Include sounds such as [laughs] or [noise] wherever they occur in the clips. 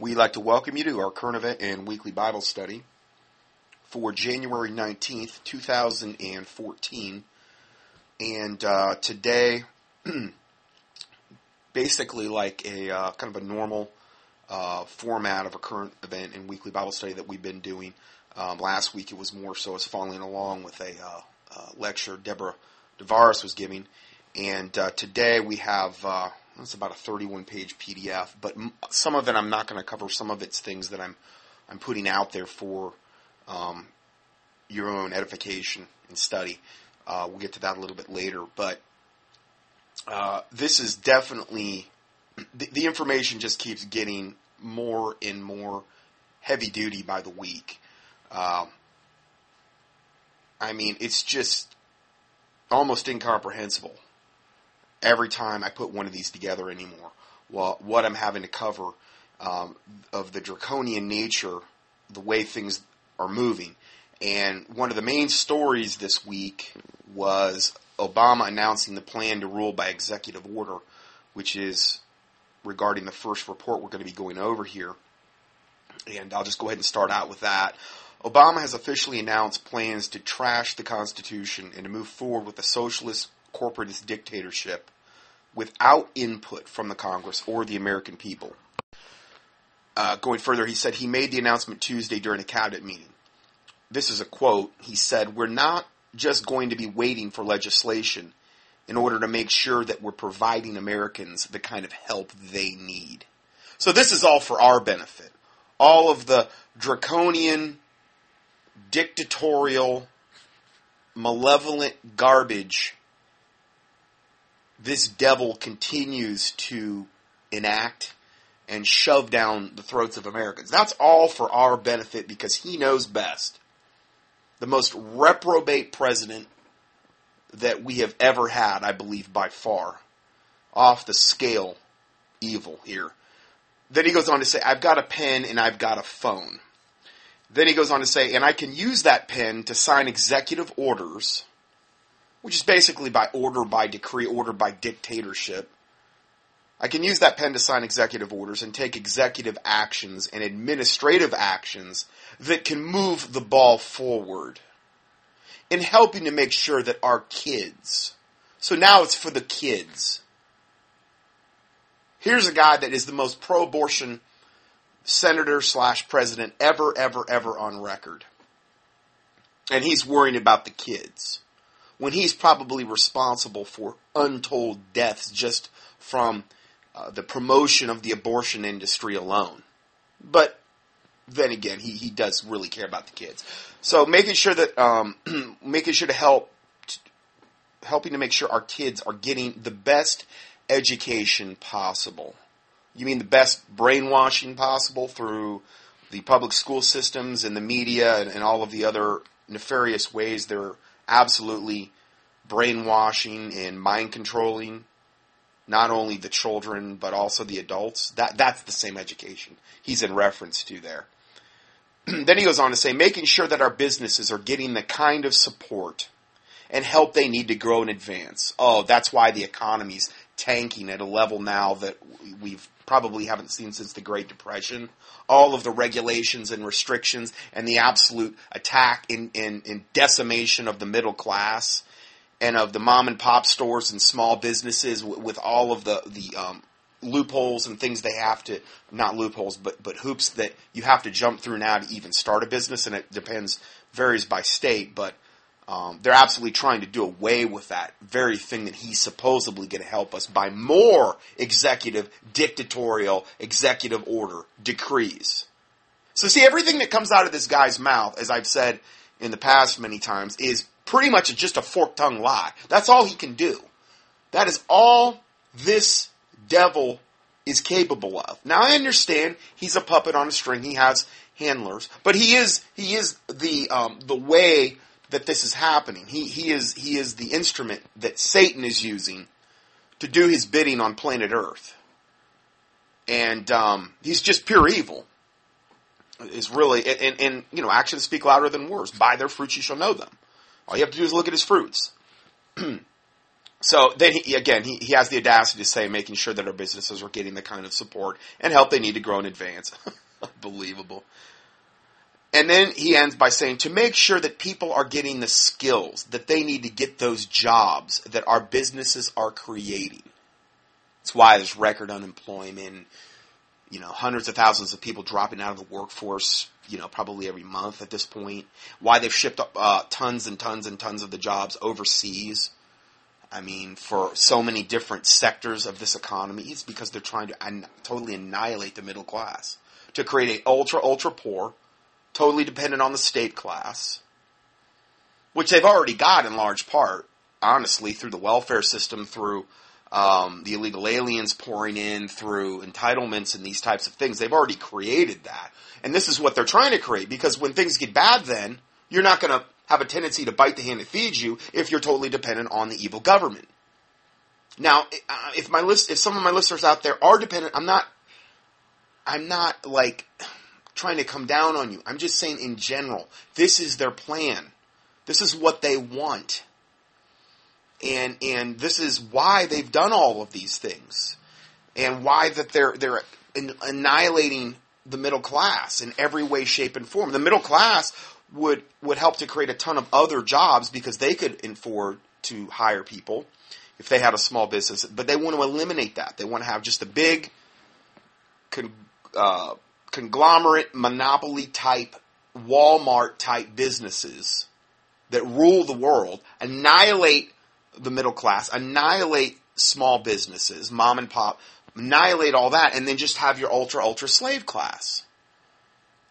We'd like to welcome you to our current event and weekly Bible study for January 19th, 2014. And uh, today, [clears throat] basically like a uh, kind of a normal uh, format of a current event and weekly Bible study that we've been doing. Um, last week it was more so as following along with a uh, uh, lecture Deborah Tavares was giving. And uh, today we have it's about a 31 page PDF, but some of it I'm not going to cover. Some of it's things that I'm I'm putting out there for um, your own edification and study. Uh, we'll get to that a little bit later, but uh, this is definitely the, the, information just keeps getting more and more heavy duty by the week. Uh, I mean, it's just almost incomprehensible every time I put one of these together anymore. Well, what I'm having to cover um, of the draconian nature, the way things are moving. And one of the main stories this week was Obama announcing the plan to rule by executive order, which is regarding the first report we're going to be going over here. And I'll just go ahead and start out with that. Obama has officially announced plans to trash the Constitution and to move forward with a socialist corporatist dictatorship without input from the Congress or the American people. Uh, going further, he said he made the announcement Tuesday during a cabinet meeting. This is a quote. He said, We're not just going to be waiting for legislation in order to make sure that we're providing Americans the kind of help they need. So this is all for our benefit. All of the draconian, dictatorial, malevolent garbage this devil continues to enact and shove down the throats of Americans. That's all for our benefit because he knows best. The most reprobate president that we have ever had, I believe, by far. Off the scale, evil here. Then he goes on to say, I've got a pen and I've got a phone. Then he goes on to say, and I can use that pen to sign executive orders which is basically by order, by decree, order by dictatorship. I can use that pen to sign executive orders and take executive actions and administrative actions that can move the ball forward in helping to make sure that our kids, so now it's for the kids. Here's a guy that is the most pro abortion senator slash president ever, ever, ever on record. And he's worrying about the kids when he's probably responsible for untold deaths just from uh, the promotion of the abortion industry alone. But then again, he, he does really care about the kids. So making sure that um, [clears throat] making sure to help helping to make sure our kids are getting the best education possible. You mean the best brainwashing possible through the public school systems and the media and, and all of the other nefarious ways they're absolutely brainwashing and mind controlling not only the children but also the adults. That that's the same education he's in reference to there. [clears throat] then he goes on to say making sure that our businesses are getting the kind of support and help they need to grow and advance. Oh, that's why the economy's tanking at a level now that we've probably haven't seen since the Great Depression. All of the regulations and restrictions and the absolute attack in, in, decimation of the middle class and of the mom and pop stores and small businesses with, with all of the, the um, loopholes and things they have to not loopholes but but hoops that you have to jump through now to even start a business and it depends varies by state but um, they're absolutely trying to do away with that very thing that he's supposedly going to help us by more executive, dictatorial, executive order decrees. So see, everything that comes out of this guy's mouth, as I've said in the past many times, is pretty much just a forked tongue lie. That's all he can do. That is all this devil is capable of. Now I understand he's a puppet on a string. He has handlers, but he is he is the um, the way that this is happening. He, he, is, he is the instrument that Satan is using to do his bidding on planet Earth. And um, he's just pure evil. Is really, and, and, you know, actions speak louder than words. By their fruits you shall know them. All you have to do is look at his fruits. [clears throat] so then he, again, he, he has the audacity to say making sure that our businesses are getting the kind of support and help they need to grow in advance. [laughs] Unbelievable. And then he ends by saying to make sure that people are getting the skills that they need to get those jobs that our businesses are creating. That's why there's record unemployment, you know, hundreds of thousands of people dropping out of the workforce, you know, probably every month at this point. Why they've shipped up uh, tons and tons and tons of the jobs overseas. I mean, for so many different sectors of this economy, it's because they're trying to an- totally annihilate the middle class to create a ultra ultra poor totally dependent on the state class, which they've already got in large part, honestly, through the welfare system, through um, the illegal aliens pouring in, through entitlements and these types of things. They've already created that. And this is what they're trying to create because when things get bad, then you're not going to have a tendency to bite the hand that feeds you if you're totally dependent on the evil government. Now, uh, if my list, if some of my listeners out there are dependent, I'm not, I'm not like trying to come down on you. I'm just saying in general, this is their plan. This is what they want. And and this is why they've done all of these things. And why that they're they're annihilating the middle class in every way shape and form. The middle class would would help to create a ton of other jobs because they could afford to hire people if they had a small business, but they want to eliminate that. They want to have just a big con, uh, conglomerate monopoly type Walmart type businesses that rule the world, annihilate the middle class, annihilate small businesses, mom and pop, annihilate all that, and then just have your ultra ultra slave class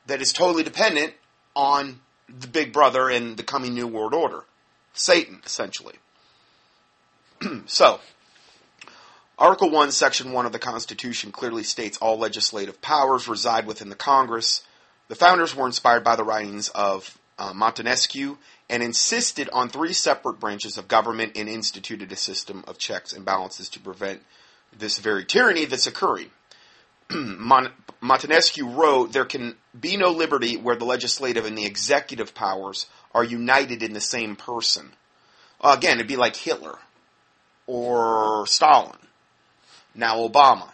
that is totally dependent on the big brother and the coming new world order. Satan, essentially. [clears throat] so, Article 1, Section 1 of the Constitution clearly states all legislative powers reside within the Congress. The founders were inspired by the writings of uh, Montesquieu and insisted on three separate branches of government and instituted a system of checks and balances to prevent this very tyranny that's occurring. [clears throat] Montesquieu wrote, There can be no liberty where the legislative and the executive powers are united in the same person. again, it'd be like Hitler or Stalin now Obama.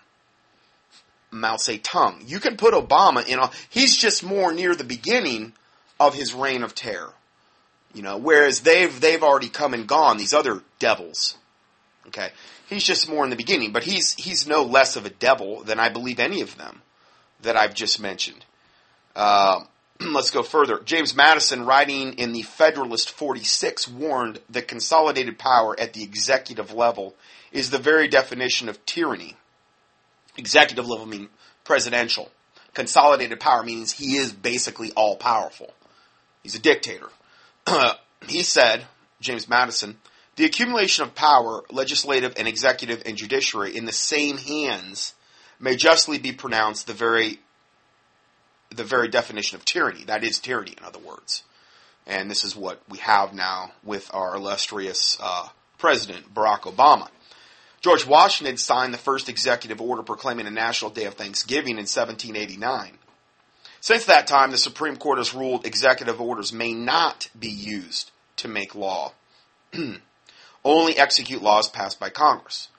Mao Zedong. You can put Obama in a, he's just more near the beginning of his reign of terror. You know, whereas they've, they've already come and gone, these other devils. Okay. He's just more in the beginning, but he's, he's no less of a devil than I believe any of them that I've just mentioned. Uh, [clears throat] let's go further. James Madison, writing in the Federalist 46, warned that consolidated power at the executive level is the very definition of tyranny. Executive level means presidential. Consolidated power means he is basically all powerful. He's a dictator. [clears throat] he said, James Madison, the accumulation of power, legislative and executive and judiciary, in the same hands may justly be pronounced the very the very definition of tyranny. That is tyranny, in other words. And this is what we have now with our illustrious uh, president, Barack Obama. George Washington signed the first executive order proclaiming a national day of Thanksgiving in 1789. Since that time, the Supreme Court has ruled executive orders may not be used to make law, [clears throat] only execute laws passed by Congress.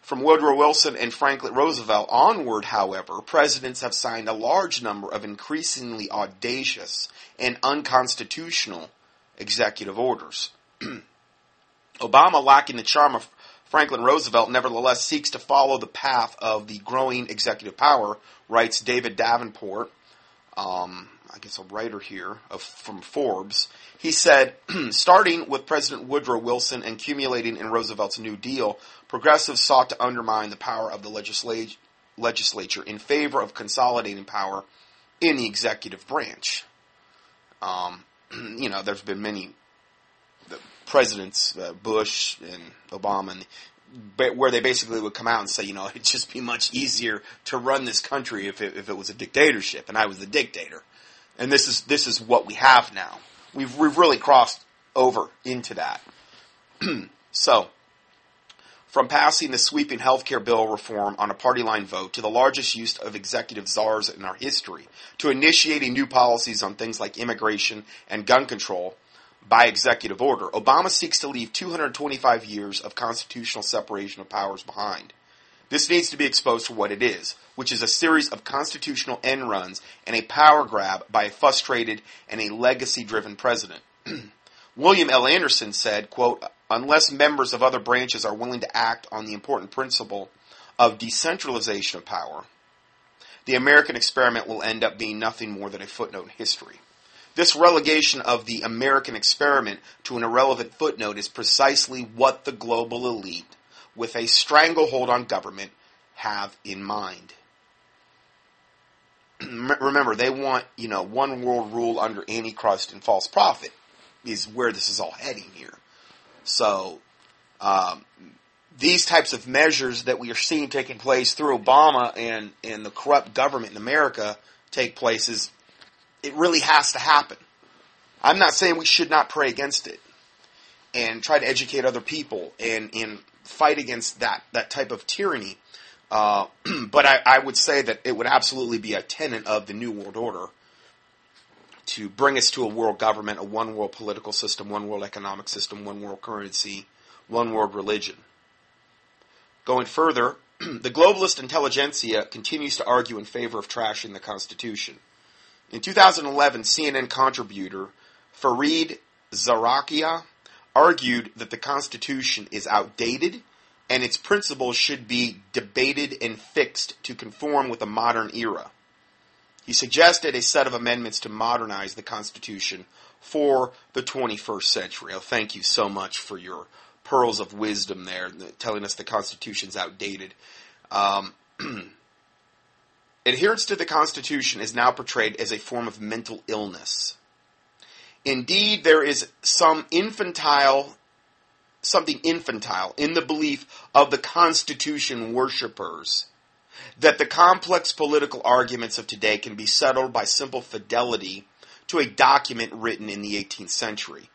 From Woodrow Wilson and Franklin Roosevelt onward, however, presidents have signed a large number of increasingly audacious and unconstitutional executive orders. [clears throat] Obama, lacking the charm of Franklin Roosevelt nevertheless seeks to follow the path of the growing executive power, writes David Davenport, um, I guess a writer here of, from Forbes. He said, [clears throat] starting with President Woodrow Wilson and accumulating in Roosevelt's New Deal, progressives sought to undermine the power of the legislat- legislature in favor of consolidating power in the executive branch. Um, [clears throat] you know, there's been many presidents, uh, Bush and Obama, and where they basically would come out and say, you know, [laughs] it'd just be much easier to run this country if it, if it was a dictatorship, and I was the dictator. And this is this is what we have now. We've we've really crossed over into that. [clears throat] so, from passing the sweeping health care bill reform on a party line vote to the largest use of executive czars in our history, to initiating new policies on things like immigration and gun control, by executive order. Obama seeks to leave 225 years of constitutional separation of powers behind. This needs to be exposed for what it is, which is a series of constitutional end runs and a power grab by a frustrated and a legacy driven president. [clears throat] William L. Anderson said, quote, unless members of other branches are willing to act on the important principle of decentralization of power, the American experiment will end up being nothing more than a footnote in history. This relegation of the American experiment to an irrelevant footnote is precisely what the global elite, with a stranglehold on government, have in mind. [clears throat] Remember, they want, you know, one world rule under Antichrist and false prophet is where this is all heading here. So, um, these types of measures that we are seeing taking place through Obama and, and the corrupt government in America take place is it really has to happen. I'm not saying we should not pray against it and try to educate other people and, and fight against that, that type of tyranny. Uh, [clears throat] but I, I would say that it would absolutely be a tenet of the New World Order to bring us to a world government, a one world political system, one world economic system, one world currency, one world religion. Going further, [clears throat] the globalist intelligentsia continues to argue in favor of trashing the Constitution. In 2011, CNN contributor Fareed Zakaria argued that the Constitution is outdated and its principles should be debated and fixed to conform with the modern era. He suggested a set of amendments to modernize the Constitution for the 21st century. Oh, thank you so much for your pearls of wisdom there, telling us the Constitution's outdated. Um, [clears throat] adherence to the Constitution is now portrayed as a form of mental illness. Indeed, there is some infantile, something infantile in the belief of the Constitution worshippers that the complex political arguments of today can be settled by simple fidelity to a document written in the 18th century.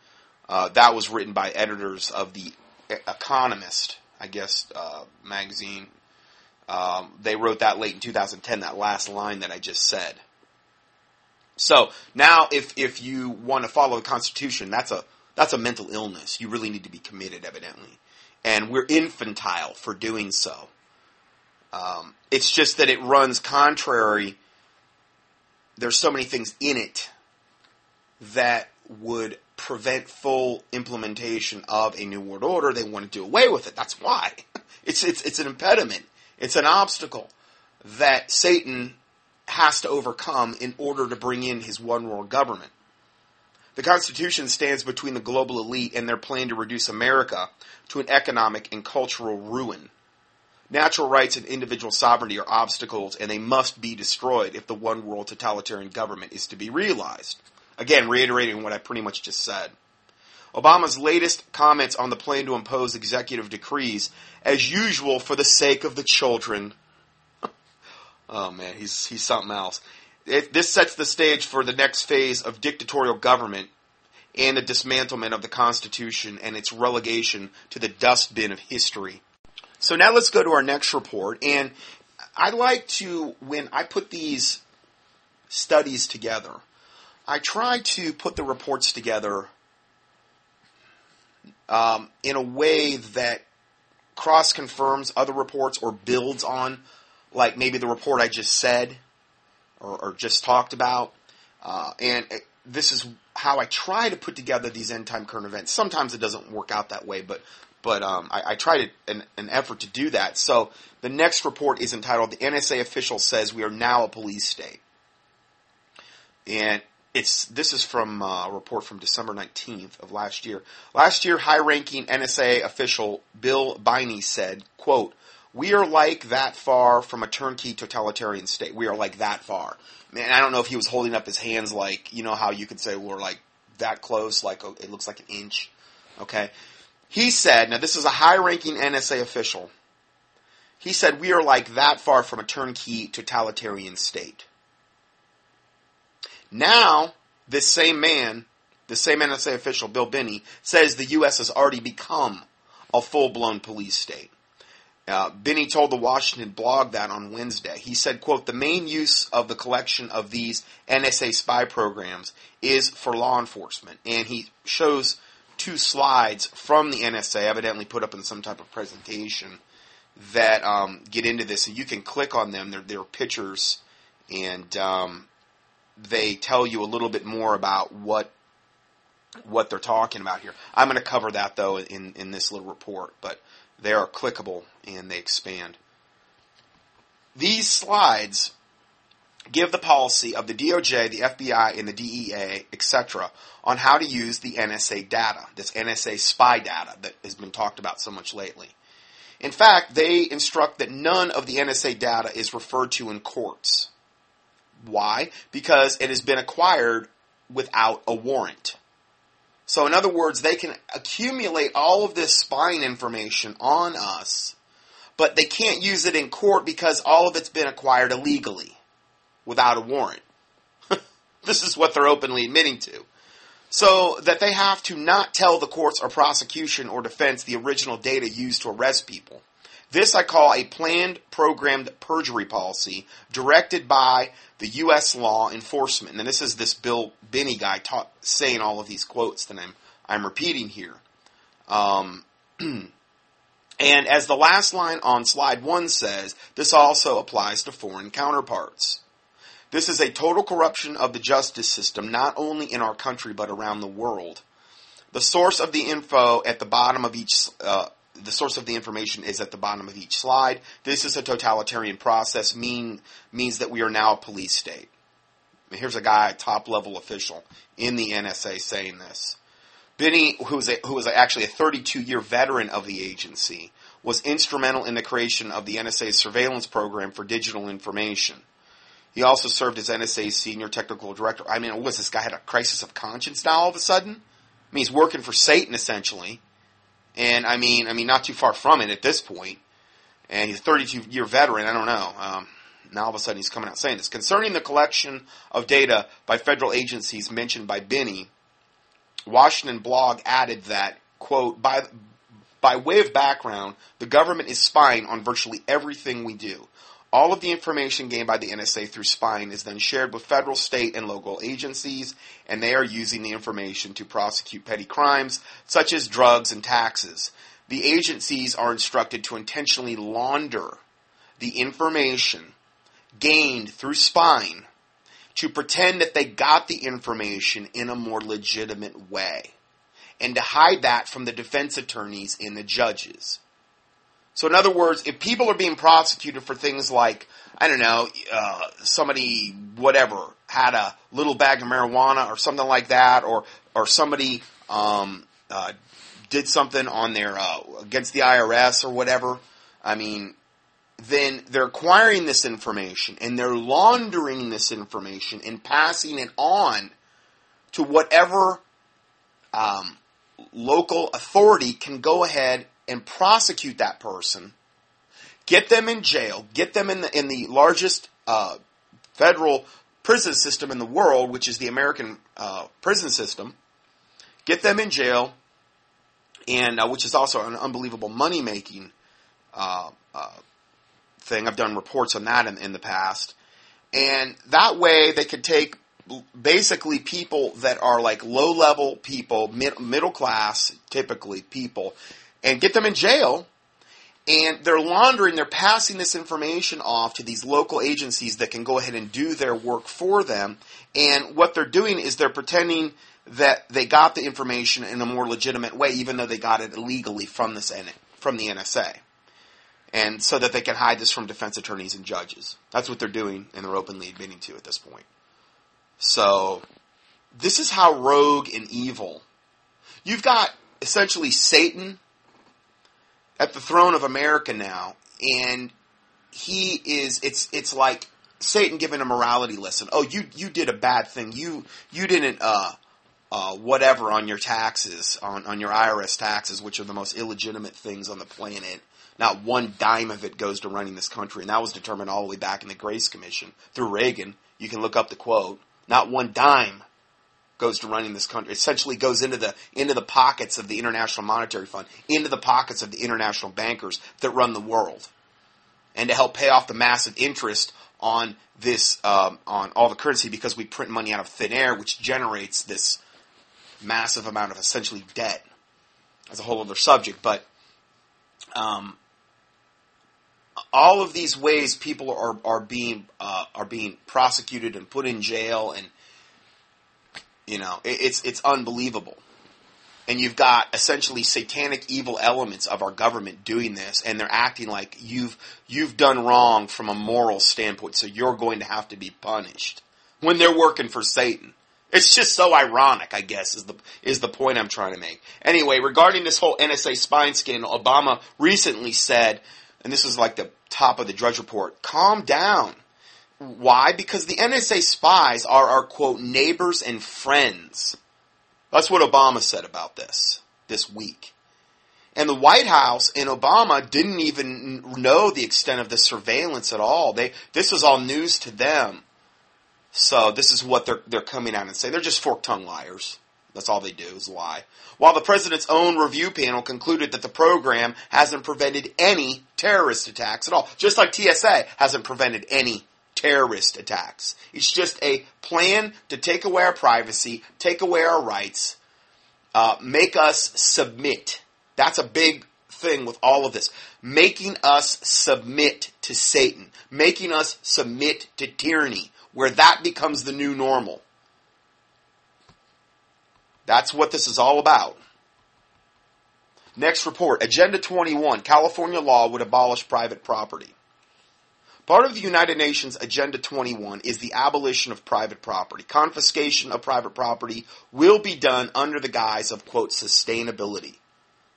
Uh, that was written by editors of the Economist, I guess, uh, magazine. Um, they wrote that late in 2010, that last line that I just said. So now, if if you want to follow the Constitution, that's a that's a mental illness. You really need to be committed, evidently, and we're infantile for doing so. Um, it's just that it runs contrary. There's so many things in it that would prevent full implementation of a new world order. They want to do away with it. That's why. [laughs] It's, it's, it's an impediment. It's an obstacle that Satan has to overcome in order to bring in his one world government. The Constitution stands between the global elite and their plan to reduce America to an economic and cultural ruin. Natural rights and individual sovereignty are obstacles, and they must be destroyed if the one world totalitarian government is to be realized. Again, reiterating what I pretty much just said. Obama's latest comments on the plan to impose executive decrees, as usual, for the sake of the children. [laughs] oh man, he's he's something else. It, this sets the stage for the next phase of dictatorial government and the dismantlement of the Constitution and its relegation to the dustbin of history. So now let's go to our next report. And I like to, when I put these studies together, I try to put the reports together um, in a way that cross confirms other reports or builds on, like maybe the report I just said or, or just talked about. Uh, and it, this is how I try to put together these end time current events. Sometimes it doesn't work out that way, but but um, I, I, tried an, an, effort to do that. So the next report is entitled "The NSA Official Says We Are Now a Police State," and it's this is from uh, a report from December nineteenth of last year. Last year, high-ranking NSA official Bill Binney said, "quote." We are like that far from a turnkey totalitarian state. We are like that far. Man, I don't know if he was holding up his hands like, you know how you could say we're like that close, like it looks like an inch. Okay. He said, now this is a high ranking NSA official. He said, we are like that far from a turnkey totalitarian state. Now, this same man, the same NSA official, Bill Binney, says the U.S. has already become a full blown police state. Uh, Binney told the Washington blog that on Wednesday. He said, quote, the main use of the collection of these NSA spy programs is for law enforcement. And he shows two slides from the NSA, evidently put up in some type of presentation, that um, get into this. And you can click on them. They're, they're pictures, and um, they tell you a little bit more about what what they're talking about here. I'm going to cover that, though, in, in this little report. But they are clickable and they expand. These slides give the policy of the DOJ, the FBI, and the DEA, etc., on how to use the NSA data, this NSA spy data that has been talked about so much lately. In fact, they instruct that none of the NSA data is referred to in courts. Why? Because it has been acquired without a warrant. So, in other words, they can accumulate all of this spying information on us, but they can't use it in court because all of it's been acquired illegally without a warrant. [laughs] this is what they're openly admitting to. So that they have to not tell the courts or prosecution or defense the original data used to arrest people. This I call a planned, programmed perjury policy directed by the U.S. law enforcement. And this is this Bill Binney guy saying all of these quotes that I'm, I'm repeating here. Um, [clears throat] and as the last line on slide one says, this also applies to foreign counterparts. This is a total corruption of the justice system, not only in our country, but around the world. The source of the info at the bottom of each uh, the source of the information is at the bottom of each slide. This is a totalitarian process, mean, means that we are now a police state. here's a guy, top level official in the NSA saying this. Binney, who was, a, who was actually a 32 year veteran of the agency, was instrumental in the creation of the NSA's surveillance program for digital information. He also served as NSA's senior technical director. I mean, what was this guy had a crisis of conscience now all of a sudden? I mean, he's working for Satan essentially and I mean, I mean, not too far from it at this point. And he's a 32 year veteran. I don't know. Um, now all of a sudden he's coming out saying this concerning the collection of data by federal agencies mentioned by Binney. Washington blog added that quote by by way of background, the government is spying on virtually everything we do. All of the information gained by the NSA through spying is then shared with federal, state, and local agencies, and they are using the information to prosecute petty crimes such as drugs and taxes. The agencies are instructed to intentionally launder the information gained through spying to pretend that they got the information in a more legitimate way and to hide that from the defense attorneys and the judges. So, in other words, if people are being prosecuted for things like, I don't know, uh, somebody, whatever, had a little bag of marijuana or something like that, or or somebody um, uh, did something on their uh, against the IRS or whatever, I mean, then they're acquiring this information and they're laundering this information and passing it on to whatever um, local authority can go ahead and prosecute that person, get them in jail, get them in the in the largest uh, federal prison system in the world, which is the American uh, prison system, get them in jail, and uh, which is also an unbelievable money making uh, uh, thing. I've done reports on that in, in the past, and that way they could take basically people that are like low level people, mid, middle class, typically people, and get them in jail. And they're laundering, they're passing this information off to these local agencies that can go ahead and do their work for them. And what they're doing is they're pretending that they got the information in a more legitimate way, even though they got it illegally from this from the NSA, and so that they can hide this from defense attorneys and judges. That's what they're doing, and they're openly admitting to at this point. So, this is how rogue and evil. You've got essentially Satan at the throne of America now, and he is. It's it's like Satan giving a morality lesson. Oh, you you did a bad thing. You you didn't uh, uh, whatever on your taxes on on your IRS taxes, which are the most illegitimate things on the planet. Not one dime of it goes to running this country, and that was determined all the way back in the Grace Commission through Reagan. You can look up the quote. Not one dime goes to running this country. Essentially, goes into the into the pockets of the International Monetary Fund, into the pockets of the international bankers that run the world, and to help pay off the massive interest on this um, on all the currency because we print money out of thin air, which generates this massive amount of essentially debt. That's a whole other subject, but um, all of these ways people are are being uh, are being prosecuted and put in jail, and you know it, it's it's unbelievable. And you've got essentially satanic evil elements of our government doing this, and they're acting like you've you've done wrong from a moral standpoint, so you're going to have to be punished when they're working for Satan. It's just so ironic, I guess, is the is the point I'm trying to make. Anyway, regarding this whole NSA spying scandal, Obama recently said, and this was like the top of the Drudge Report, calm down. Why? Because the NSA spies are our quote neighbors and friends. That's what Obama said about this this week. And the White House and Obama didn't even know the extent of the surveillance at all. They this was all news to them. So this is what they're they're coming out and saying. They're just fork tongue liars. That's all they do is lie. While the president's own review panel concluded that the program hasn't prevented any terrorist attacks at all, just like TSA hasn't prevented any terrorist attacks. It's just a plan to take away our privacy, take away our rights, uh, make us submit. That's a big thing with all of this. Making us submit to Satan, making us submit to tyranny, where that becomes the new normal. That's what this is all about. Next report Agenda 21 California law would abolish private property. Part of the United Nations Agenda 21 is the abolition of private property. Confiscation of private property will be done under the guise of, quote, sustainability.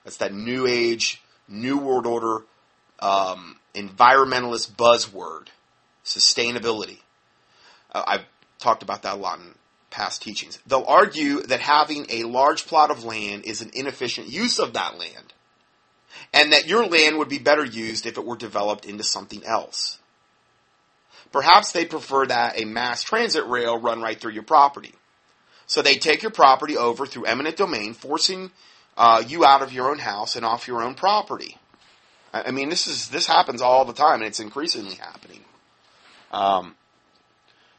That's that new age, new world order, um, environmentalist buzzword. Sustainability. Uh, I've talked about that a lot in past teachings. They'll argue that having a large plot of land is an inefficient use of that land, and that your land would be better used if it were developed into something else. Perhaps they prefer that a mass transit rail run right through your property. So they take your property over through eminent domain, forcing uh, you out of your own house and off your own property. I mean, this is this happens all the time, and it's increasingly happening. Um,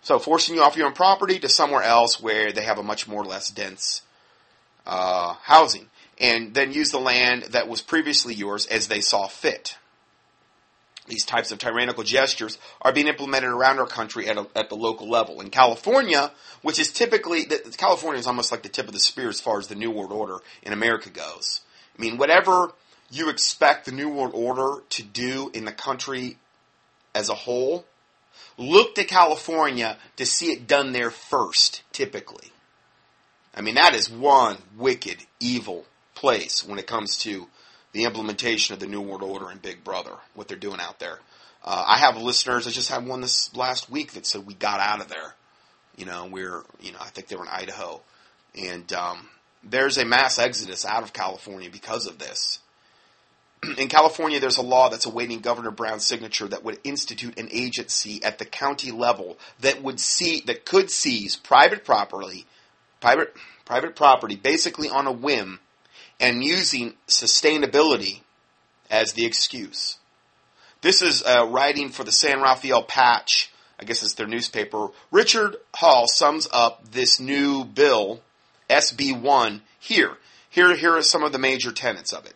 so forcing you off your own property to somewhere else where they have a much more less dense uh, housing, and then use the land that was previously yours as they saw fit. These types of tyrannical gestures are being implemented around our country at, a, at the local level. In California, which is typically, California is almost like the tip of the spear as far as the New World Order in America goes. I mean, whatever you expect the New World Order to do in the country as a whole, look to California to see it done there first, typically. I mean, that is one wicked, evil place when it comes to the implementation of the New World Order and Big Brother, what they're doing out there. Uh, I have listeners. I just had one this last week that said we got out of there. You know, we're you know I think they were in Idaho, and um, there's a mass exodus out of California because of this. [clears throat] in California, there's a law that's awaiting Governor Brown's signature that would institute an agency at the county level that would see that could seize private property, private private property, basically on a whim and using sustainability as the excuse. This is uh, writing for the San Rafael Patch, I guess it's their newspaper. Richard Hall sums up this new bill, SB1, here. Here, here are some of the major tenets of it.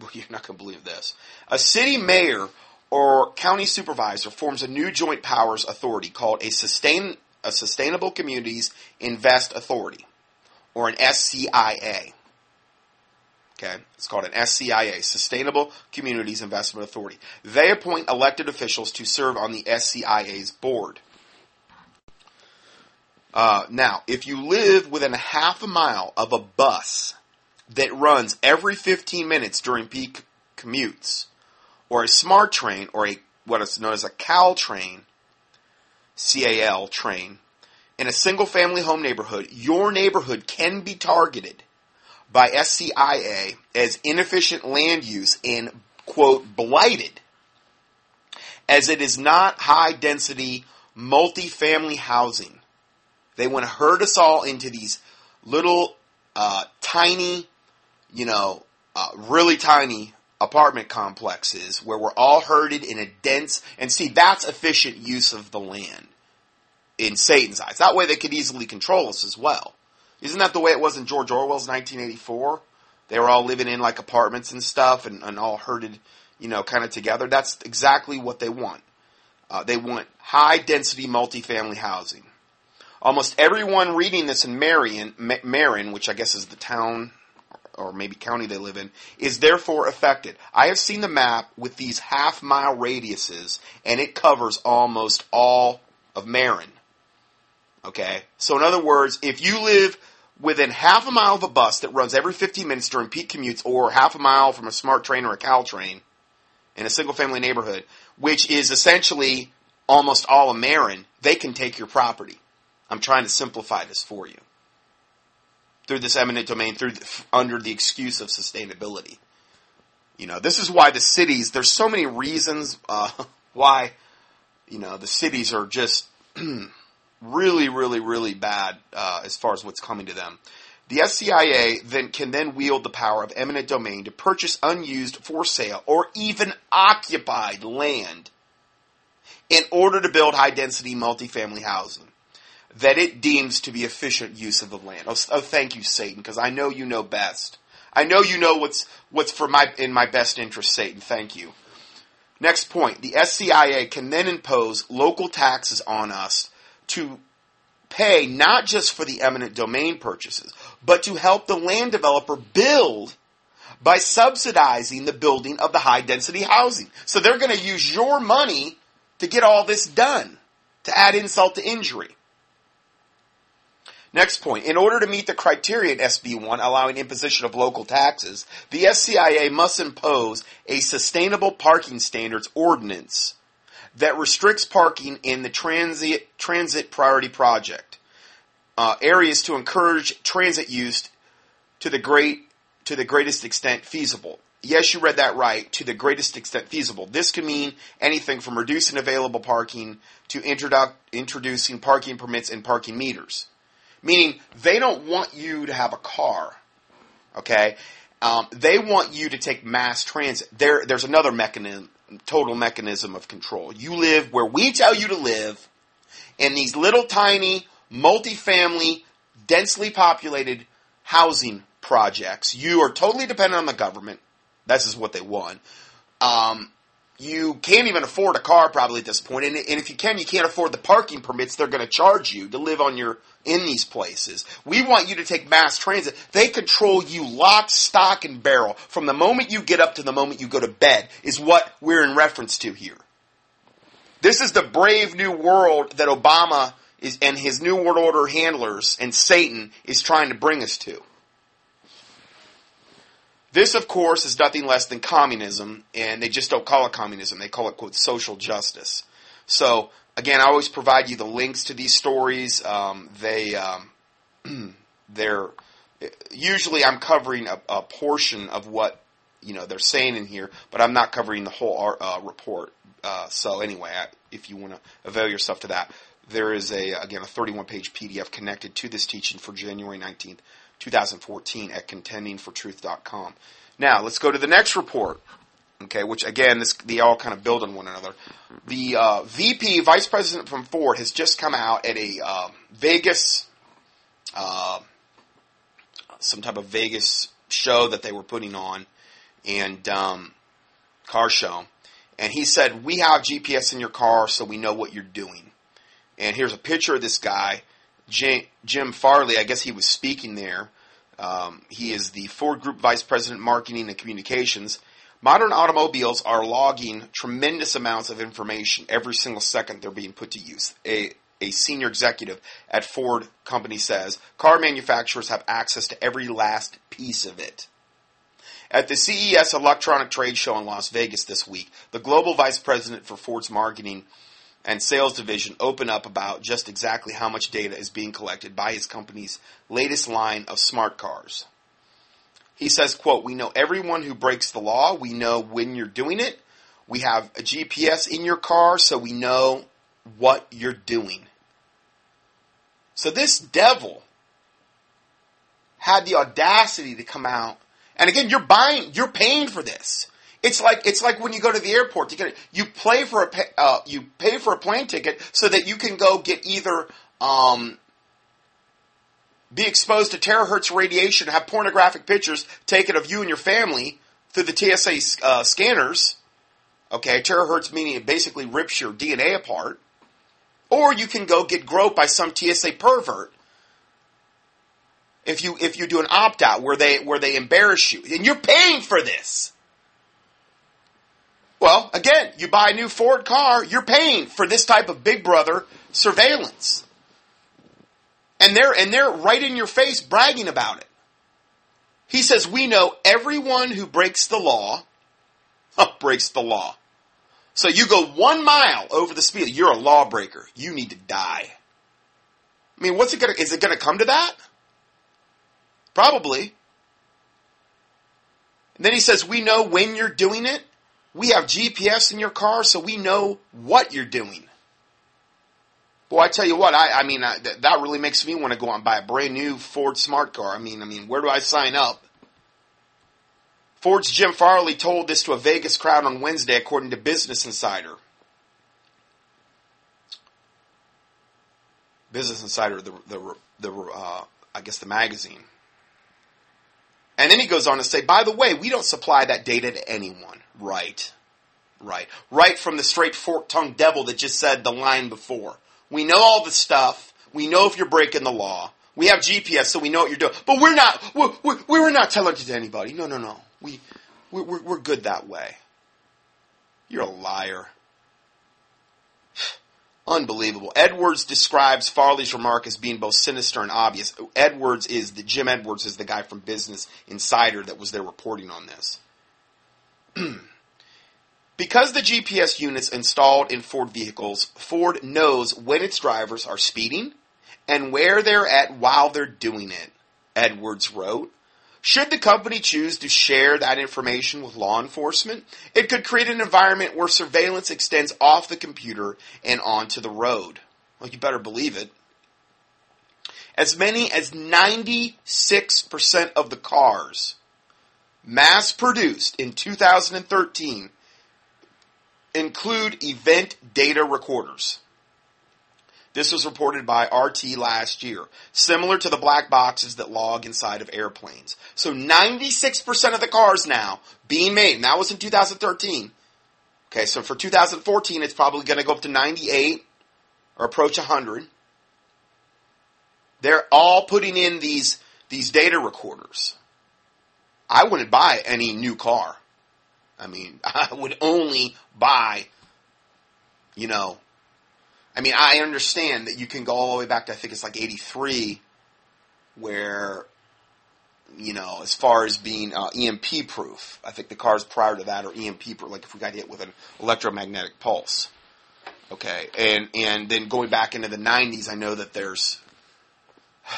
[laughs] You're not going to believe this. A city mayor or county supervisor forms a new joint powers authority called a sustain a Sustainable Communities Invest Authority, or an SCIA. Okay, it's called an SCIA, Sustainable Communities Investment Authority. They appoint elected officials to serve on the SCIA's board. Uh, now, if you live within a half a mile of a bus that runs every 15 minutes during peak commutes, or a smart train, or a what is known as a Caltrain, CAL train, in a single family home neighborhood, your neighborhood can be targeted by SCIA as inefficient land use and, quote, blighted, as it is not high density multifamily housing. They want to herd us all into these little, uh, tiny, you know, uh, really tiny apartment complexes where we're all herded in a dense, and see, that's efficient use of the land in Satan's eyes. That way they could easily control us as well. Isn't that the way it was in George Orwell's 1984? They were all living in like apartments and stuff and, and all herded, you know, kind of together. That's exactly what they want. Uh, they want high density multifamily housing. Almost everyone reading this in Marion, Marin, which I guess is the town or maybe county they live in, is therefore affected. I have seen the map with these half mile radiuses, and it covers almost all of Marin. Okay? So, in other words, if you live within half a mile of a bus that runs every 15 minutes during peak commutes, or half a mile from a smart train or a Caltrain in a single family neighborhood, which is essentially almost all of Marin, they can take your property. I'm trying to simplify this for you through this eminent domain through under the excuse of sustainability. You know, this is why the cities. There's so many reasons uh, [laughs] why you know the cities are just [clears throat] really, really, really bad uh, as far as what's coming to them. The SCIA then can then wield the power of eminent domain to purchase unused, for sale, or even occupied land in order to build high density multifamily housing that it deems to be efficient use of the land. Oh, oh thank you, Satan, because I know you know best. I know you know what's what's for my in my best interest, Satan. Thank you. Next point: the SCIA can then impose local taxes on us to pay not just for the eminent domain purchases, but to help the land developer build by subsidizing the building of the high density housing. So they're going to use your money to get all this done, to add insult to injury. Next point. In order to meet the criteria in SB1 allowing imposition of local taxes, the SCIA must impose a sustainable parking standards ordinance that restricts parking in the transit, transit priority project uh, areas to encourage transit use to the great to the greatest extent feasible. Yes, you read that right. To the greatest extent feasible. This can mean anything from reducing available parking to introdu- introducing parking permits and parking meters. Meaning they don't want you to have a car. Okay? Um, they want you to take mass transit. There, there's another mechanism, total mechanism of control. You live where we tell you to live in these little tiny, multifamily, densely populated housing projects. You are totally dependent on the government. This is what they want. Um, you can't even afford a car probably at this point, and, and if you can, you can't afford the parking permits they're going to charge you to live on your in these places. We want you to take mass transit. They control you lock, stock, and barrel from the moment you get up to the moment you go to bed. Is what we're in reference to here. This is the brave new world that Obama is and his new world order handlers and Satan is trying to bring us to. This, of course, is nothing less than communism, and they just don't call it communism. They call it, quote, social justice. So, again, I always provide you the links to these stories. Um, they, um, [clears throat] they're, usually I'm covering a, a, portion of what, you know, they're saying in here, but I'm not covering the whole uh, report. Uh, so anyway, I, if you want to avail yourself to that, there is a, again, a 31 page PDF connected to this teaching for January 19th. 2014 at contendingfortruth.com. Now, let's go to the next report. Okay, which again, this, they all kind of build on one another. The uh, VP, Vice President from Ford, has just come out at a uh, Vegas, uh, some type of Vegas show that they were putting on, and um, car show, and he said, "We have GPS in your car, so we know what you're doing." And here's a picture of this guy Jim Farley, I guess he was speaking there. Um, he is the Ford Group Vice President, Marketing and Communications. Modern automobiles are logging tremendous amounts of information every single second they're being put to use. A, a senior executive at Ford company says car manufacturers have access to every last piece of it. At the CES Electronic Trade Show in Las Vegas this week, the global vice president for Ford's marketing and sales division open up about just exactly how much data is being collected by his company's latest line of smart cars. He says, quote, we know everyone who breaks the law. We know when you're doing it. We have a GPS in your car so we know what you're doing. So this devil had the audacity to come out, and again, you're buying, you're paying for this. It's like it's like when you go to the airport to get it. You play for a uh, you pay for a plane ticket so that you can go get either um, be exposed to terahertz radiation, have pornographic pictures taken of you and your family through the TSA uh, scanners. Okay, terahertz meaning it basically rips your DNA apart. Or you can go get groped by some TSA pervert. If you if you do an opt out where they where they embarrass you and you're paying for this. Well, again, you buy a new Ford car, you're paying for this type of big brother surveillance. And they're and they're right in your face bragging about it. He says, "We know everyone who breaks the law [laughs] oh, breaks the law." So you go one mile over the speed, you're a lawbreaker. You need to die. I mean, what's it gonna, is it gonna come to that? Probably. And then he says, we know when you're doing it. We have GPS in your car, so we know what you're doing. Boy, I tell you what, I, I mean, I, th- that really makes me want to go out and buy a brand new Ford Smart car. I mean, I mean, where do I sign up? Ford's Jim Farley told this to a Vegas crowd on Wednesday, according to Business Insider. Business Insider, the the the uh, I guess the magazine. And then he goes on to say, by the way, we don't supply that data to anyone. Right. Right. Right from the straight fork tongued devil that just said the line before. We know all the stuff. We know if you're breaking the law. We have GPS, so we know what you're doing. But we're not, we're, we're, we're not telling it to anybody. No, no, no. We, we're, we're good that way. You're a liar. Unbelievable. Edwards describes Farley's remark as being both sinister and obvious. Edwards is the Jim Edwards is the guy from Business Insider that was there reporting on this. [clears throat] because the GPS units installed in Ford vehicles, Ford knows when its drivers are speeding and where they're at while they're doing it. Edwards wrote. Should the company choose to share that information with law enforcement, it could create an environment where surveillance extends off the computer and onto the road. Well, you better believe it. As many as 96% of the cars mass produced in 2013 include event data recorders. This was reported by RT last year, similar to the black boxes that log inside of airplanes. So 96% of the cars now being made, and that was in 2013. Okay, so for 2014, it's probably going to go up to 98 or approach 100. They're all putting in these, these data recorders. I wouldn't buy any new car. I mean, [laughs] I would only buy, you know, I mean, I understand that you can go all the way back to I think it's like '83, where you know, as far as being uh, EMP proof, I think the cars prior to that are EMP proof. Like if we got hit with an electromagnetic pulse, okay, and and then going back into the '90s, I know that there's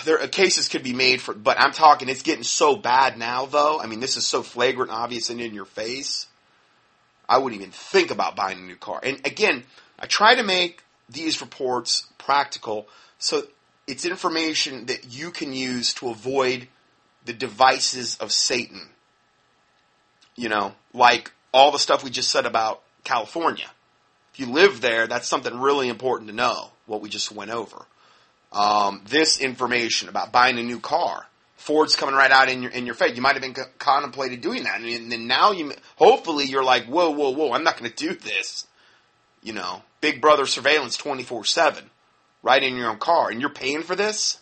there uh, cases could be made for, but I'm talking it's getting so bad now, though. I mean, this is so flagrant, obvious, and in your face. I wouldn't even think about buying a new car. And again, I try to make these reports practical so it's information that you can use to avoid the devices of Satan. You know, like all the stuff we just said about California. If you live there, that's something really important to know, what we just went over. Um, this information about buying a new car. Ford's coming right out in your in your face. You might have been co- contemplated doing that, and then now you hopefully you're like, whoa, whoa, whoa, I'm not going to do this. You know, Big Brother surveillance 24 7 right in your own car, and you're paying for this?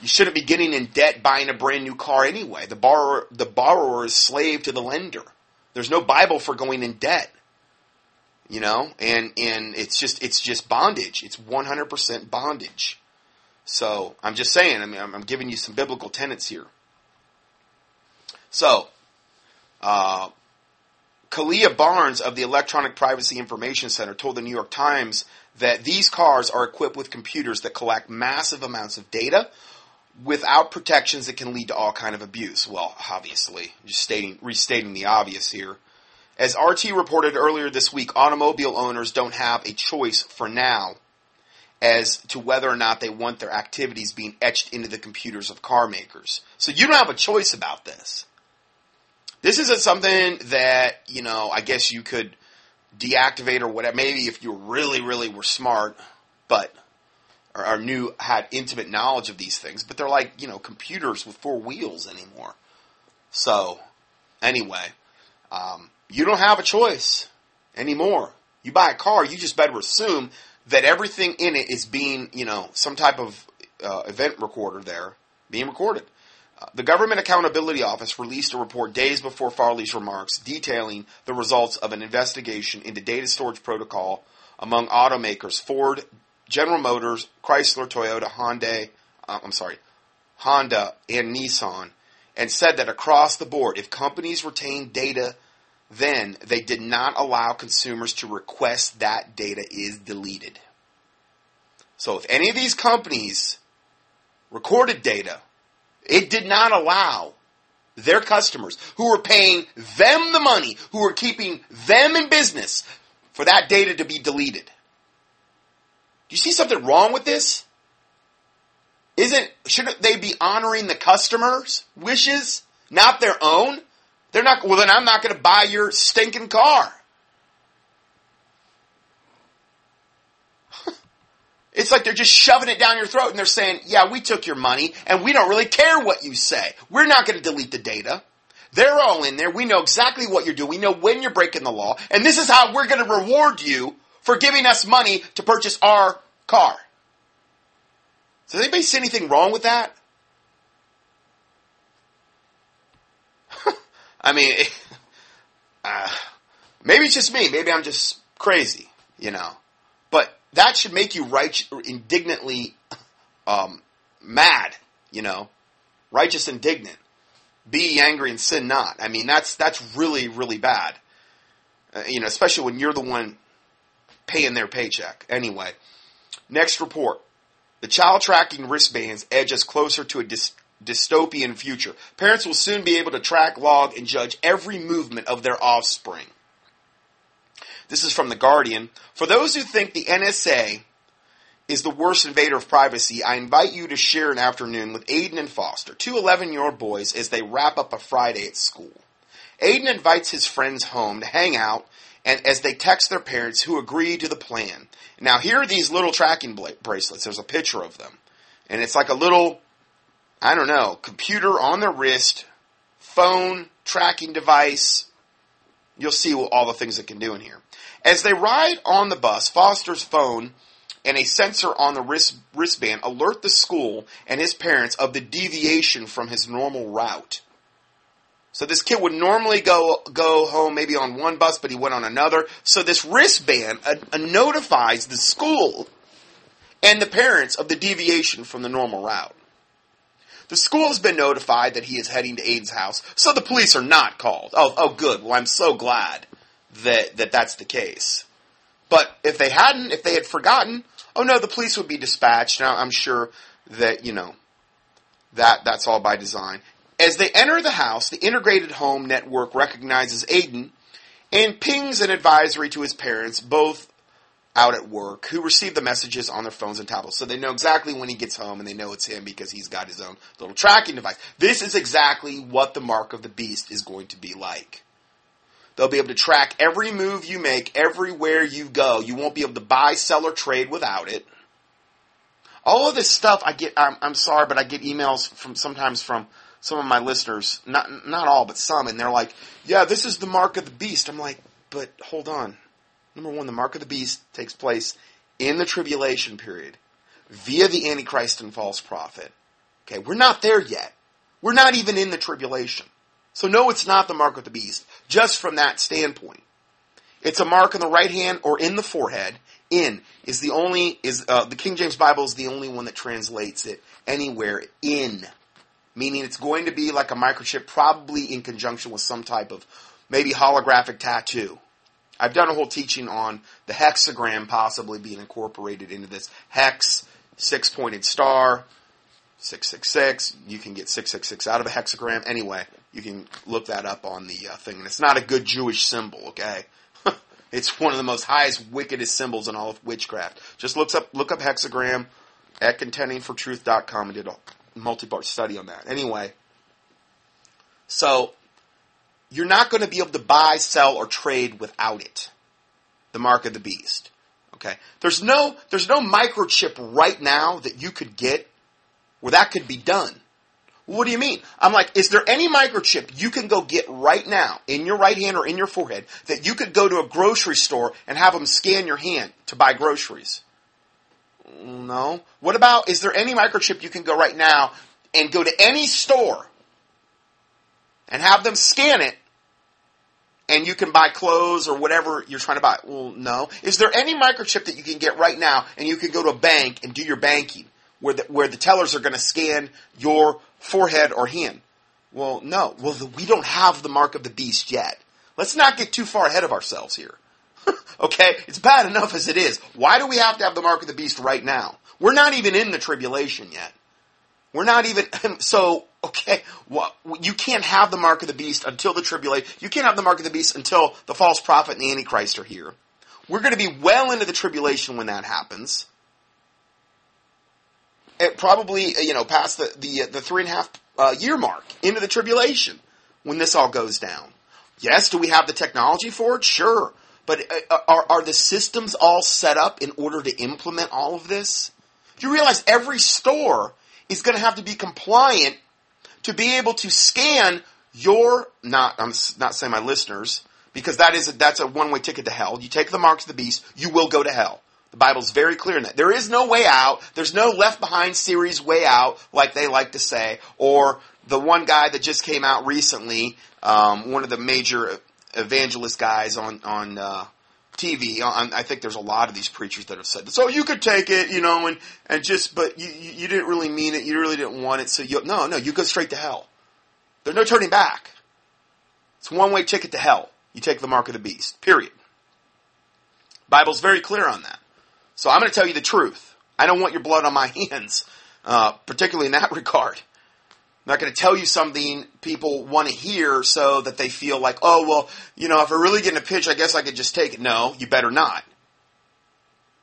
You shouldn't be getting in debt buying a brand new car anyway. The borrower, the borrower is slave to the lender. There's no Bible for going in debt. You know, and, and it's just, it's just bondage. It's 100% bondage. So I'm just saying, I mean, I'm, I'm giving you some biblical tenets here. So, uh, Khaliah Barnes of the Electronic Privacy Information Center told the New York Times that these cars are equipped with computers that collect massive amounts of data without protections that can lead to all kind of abuse. Well, obviously, just stating restating the obvious here. As RT reported earlier this week, automobile owners don't have a choice for now. as to whether or not they want their activities being etched into the computers of car makers. So you don't have a choice about this. This isn't something that, you know, I guess you could deactivate or whatever. Maybe if you really, really were smart, but or, knew had intimate knowledge of these things. But they're like, you know, computers with four wheels anymore. So, anyway, um, you don't have a choice anymore. You buy a car, you just better assume that everything in it is being, you know, some type of uh, event recorder there being recorded. Uh, the Government Accountability Office released a report days before Farley's remarks detailing the results of an investigation into data storage protocol among automakers Ford, General Motors, Chrysler, Toyota, Honda, uh, I'm sorry, Honda, and Nissan, and said that across the board, if companies retain data then they did not allow consumers to request that data is deleted. So if any of these companies recorded data, it did not allow their customers who were paying them the money, who were keeping them in business, for that data to be deleted. Do you see something wrong with this? Isn't shouldn't they be honoring the customers' wishes, not their own? They're not, well, then I'm not going to buy your stinking car. [laughs] It's like they're just shoving it down your throat and they're saying, yeah, we took your money and we don't really care what you say. We're not going to delete the data. They're all in there. We know exactly what you're doing. We know when you're breaking the law. And this is how we're going to reward you for giving us money to purchase our car. Does anybody see anything wrong with that? I mean, [laughs] uh, maybe it's just me. Maybe I'm just crazy, you know. But that should make you right, indignantly um, mad, you know, righteous indignant. Be angry and sin not. I mean, that's that's really really bad. Uh, you know, especially when you're the one paying their paycheck. Anyway, next report: the child tracking wristbands edge us closer to a dis- dystopian future. Parents will soon be able to track, log, and judge every movement of their offspring. This is from The Guardian. For those who think the NSA is the worst invader of privacy, I invite you to share an afternoon with Aiden and Foster, two 11 year old boys, as they wrap up a Friday at school. Aiden invites his friends home to hang out and as they text their parents who agree to the plan. Now here are these little tracking bracelets. There's a picture of them. And it's like a little I don't know, computer on their wrist, phone, tracking device. You'll see all the things it can do in here. As they ride on the bus, Foster's phone and a sensor on the wrist, wristband alert the school and his parents of the deviation from his normal route. So this kid would normally go go home maybe on one bus, but he went on another. So this wristband uh, uh, notifies the school and the parents of the deviation from the normal route. The school has been notified that he is heading to Aiden's house, so the police are not called. Oh, oh, good. Well, I'm so glad that, that that's the case. But if they hadn't, if they had forgotten, oh no, the police would be dispatched. Now, I'm sure that, you know, that, that's all by design. As they enter the house, the integrated home network recognizes Aiden and pings an advisory to his parents, both out at work who receive the messages on their phones and tablets. So they know exactly when he gets home and they know it's him because he's got his own little tracking device. This is exactly what the mark of the beast is going to be like. They'll be able to track every move you make, everywhere you go. You won't be able to buy, sell, or trade without it. All of this stuff, I get. I'm, I'm sorry, but I get emails from sometimes from some of my listeners, not not all, but some, and they're like, "Yeah, this is the mark of the beast." I'm like, "But hold on, Number one, the mark of the beast takes place in the tribulation period via the Antichrist and false prophet. Okay, we're not there yet. We're not even in the tribulation. So no, it's not the mark of the beast, just from that standpoint. It's a mark on the right hand or in the forehead. In is the only, is, uh, the King James Bible is the only one that translates it anywhere in. Meaning it's going to be like a microchip, probably in conjunction with some type of maybe holographic tattoo. I've done a whole teaching on the hexagram possibly being incorporated into this hex, six pointed star, 666. You can get 666 out of a hexagram. Anyway, you can look that up on the uh, thing. And it's not a good Jewish symbol, okay? [laughs] It's one of the most highest, wickedest symbols in all of witchcraft. Just looks up, look up hexagram at contendingfortruth.com and did a multi-part study on that. Anyway, so you're not going to be able to buy, sell, or trade without it. The mark of the beast. Okay. There's no, there's no microchip right now that you could get where that could be done. What do you mean? I'm like, is there any microchip you can go get right now in your right hand or in your forehead that you could go to a grocery store and have them scan your hand to buy groceries? No. What about, is there any microchip you can go right now and go to any store and have them scan it and you can buy clothes or whatever you're trying to buy? Well, no. Is there any microchip that you can get right now and you can go to a bank and do your banking where the, where the tellers are going to scan your forehead or hand? Well, no. Well, the, we don't have the mark of the beast yet. Let's not get too far ahead of ourselves here. [laughs] okay? It's bad enough as it is. Why do we have to have the mark of the beast right now? We're not even in the tribulation yet. We're not even, [clears throat] so, okay, well, you can't have the mark of the beast until the tribulation. You can't have the mark of the beast until the false prophet and the Antichrist are here. We're going to be well into the tribulation when that happens. It probably, uh, you know, past the, the, uh, the three and a half uh, year mark into the tribulation when this all goes down. Yes, do we have the technology for it? Sure. But uh, are, are the systems all set up in order to implement all of this? Do you realize every store is going to have to be compliant to be able to scan your not I'm not saying my listeners because that is a, that's a one way ticket to hell. You take the marks of the beast, you will go to hell. The Bible's very clear in that. There is no way out. There's no left behind series way out, like they like to say, or the one guy that just came out recently, um, one of the major evangelist guys on on uh, TV. I think there's a lot of these preachers that have said, "So you could take it, you know, and and just, but you you didn't really mean it. You really didn't want it. So you no no, you go straight to hell. There's no turning back. It's one way ticket to hell. You take the mark of the beast. Period. Bible's very clear on that. So I'm going to tell you the truth. I don't want your blood on my [laughs] hands, uh, particularly in that [laughs] regard. Not going to tell you something people want to hear so that they feel like, oh, well, you know, if I really get in a pitch, I guess I could just take it. No, you better not.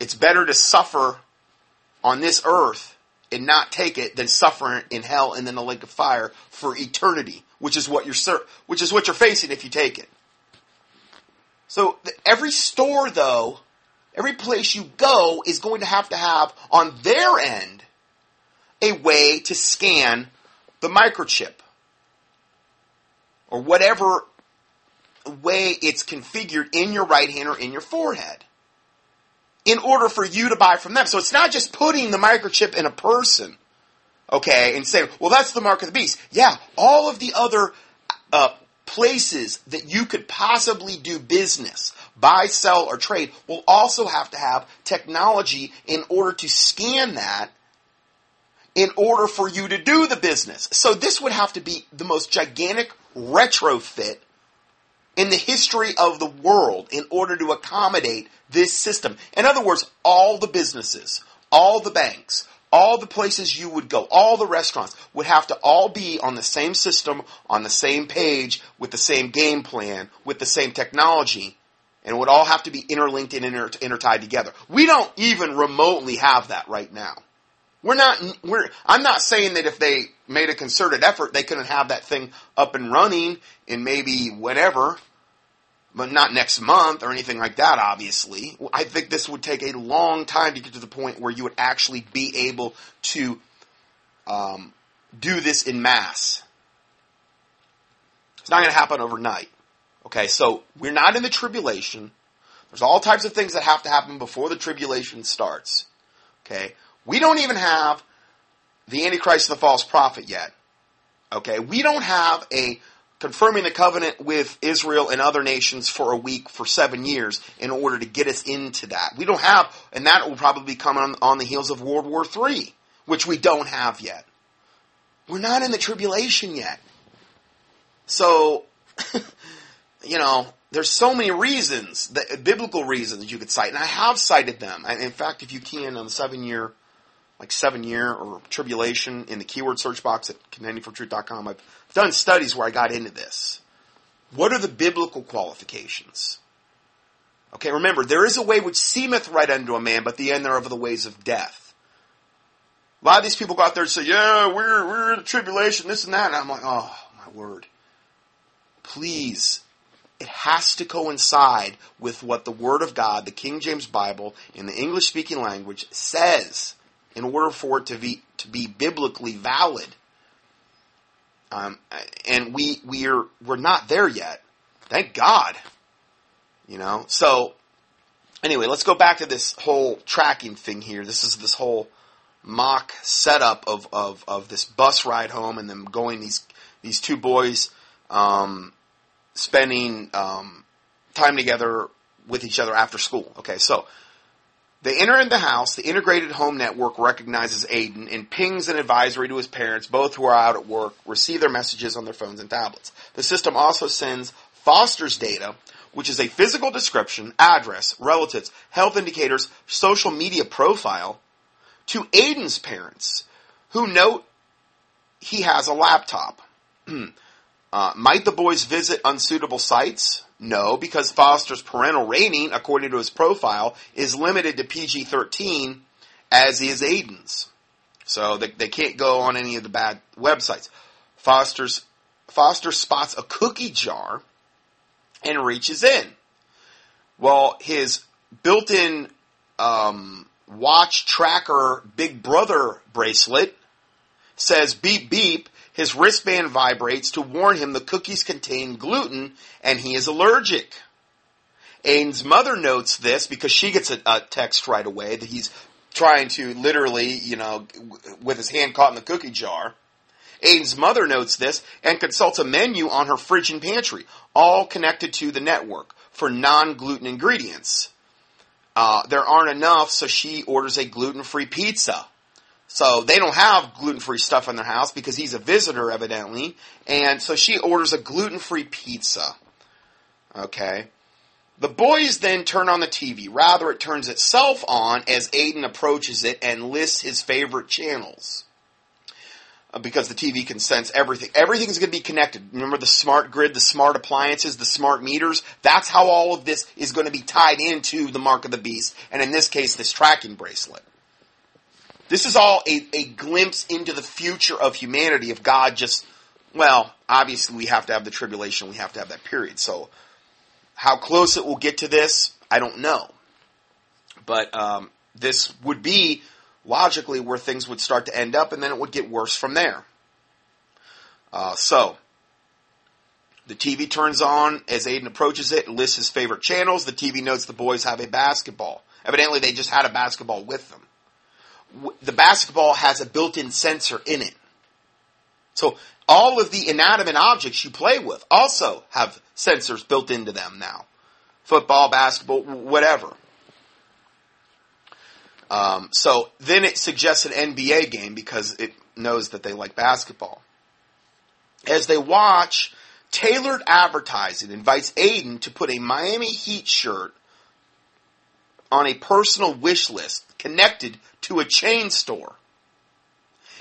It's better to suffer on this earth and not take it than suffer in hell and then the lake of fire for eternity, which is what you're which is what you're facing if you take it. So every store though, every place you go is going to have to have on their end a way to scan the microchip or whatever way it's configured in your right hand or in your forehead in order for you to buy from them. So it's not just putting the microchip in a person, okay, and saying, well, that's the mark of the beast. Yeah, all of the other uh, places that you could possibly do business, buy, sell, or trade will also have to have technology in order to scan that in order for you to do the business. So this would have to be the most gigantic retrofit in the history of the world in order to accommodate this system. In other words, all the businesses, all the banks, all the places you would go, all the restaurants would have to all be on the same system, on the same page, with the same game plan, with the same technology, and would all have to be interlinked and inter- intertied together. We don't even remotely have that right now. We're not, we're, I'm not saying that if they made a concerted effort, they couldn't have that thing up and running in maybe whatever, but not next month or anything like that, obviously. I think this would take a long time to get to the point where you would actually be able to um, do this in mass. It's not going to happen overnight. Okay, so we're not in the tribulation. There's all types of things that have to happen before the tribulation starts. Okay, we don't even have the Antichrist and the false prophet yet. Okay, we don't have a confirming the covenant with Israel and other nations for a week for seven years in order to get us into that. We don't have, and that will probably come on, on the heels of World War III, which we don't have yet. We're not in the tribulation yet. So, [laughs] you know, there's so many reasons, that, biblical reasons you could cite, and I have cited them. in fact, if you can, on the seven year like seven year or tribulation in the keyword search box at contendingfortruth.com. I've done studies where I got into this. What are the biblical qualifications? Okay, remember, there is a way which seemeth right unto a man, but the end thereof are the ways of death. A lot of these people go out there and say, yeah, we're, we're in a tribulation, this and that. And I'm like, oh, my word. Please, it has to coincide with what the Word of God, the King James Bible, in the English speaking language says in order for it to be, to be biblically valid. Um, and we, we are, we're not there yet. Thank God. You know, so anyway, let's go back to this whole tracking thing here. This is this whole mock setup of, of, of this bus ride home and them going these these two boys um, spending um, time together with each other after school. Okay, so they enter in the house. The integrated home network recognizes Aiden and pings an advisory to his parents, both who are out at work, receive their messages on their phones and tablets. The system also sends Foster's data which is a physical description, address, relatives, health indicators, social media profile, to Aiden's parents, who note he has a laptop. [clears throat] uh, might the boys visit unsuitable sites? No, because Foster's parental rating, according to his profile, is limited to PG 13, as is Aiden's. So they, they can't go on any of the bad websites. Foster's Foster spots a cookie jar and reaches in. Well, his built-in um, watch tracker Big Brother bracelet says beep beep. His wristband vibrates to warn him the cookies contain gluten and he is allergic. Aiden's mother notes this because she gets a, a text right away that he's trying to literally, you know, with his hand caught in the cookie jar. Aiden's mother notes this and consults a menu on her fridge and pantry, all connected to the network for non-gluten ingredients. Uh, there aren't enough, so she orders a gluten-free pizza. So they don't have gluten-free stuff in their house because he's a visitor, evidently, and so she orders a gluten-free pizza. Okay. The boys then turn on the TV. Rather, it turns itself on as Aiden approaches it and lists his favorite channels. Uh, because the TV can sense everything. Everything's going to be connected. Remember the smart grid, the smart appliances, the smart meters? That's how all of this is going to be tied into the mark of the beast, and in this case, this tracking bracelet. This is all a, a glimpse into the future of humanity if God just, well, obviously we have to have the tribulation, we have to have that period. So, how close it will get to this, I don't know. But um, this would be logically where things would start to end up, and then it would get worse from there. Uh, so, the TV turns on as Aiden approaches it lists his favorite channels. The TV notes the boys have a basketball. Evidently, they just had a basketball with them. The basketball has a built in sensor in it. So, all of the inanimate objects you play with also have sensors built into them now. Football, basketball, whatever. Um, so then it suggests an NBA game because it knows that they like basketball. As they watch, tailored advertising invites Aiden to put a Miami Heat shirt on a personal wish list connected to a chain store.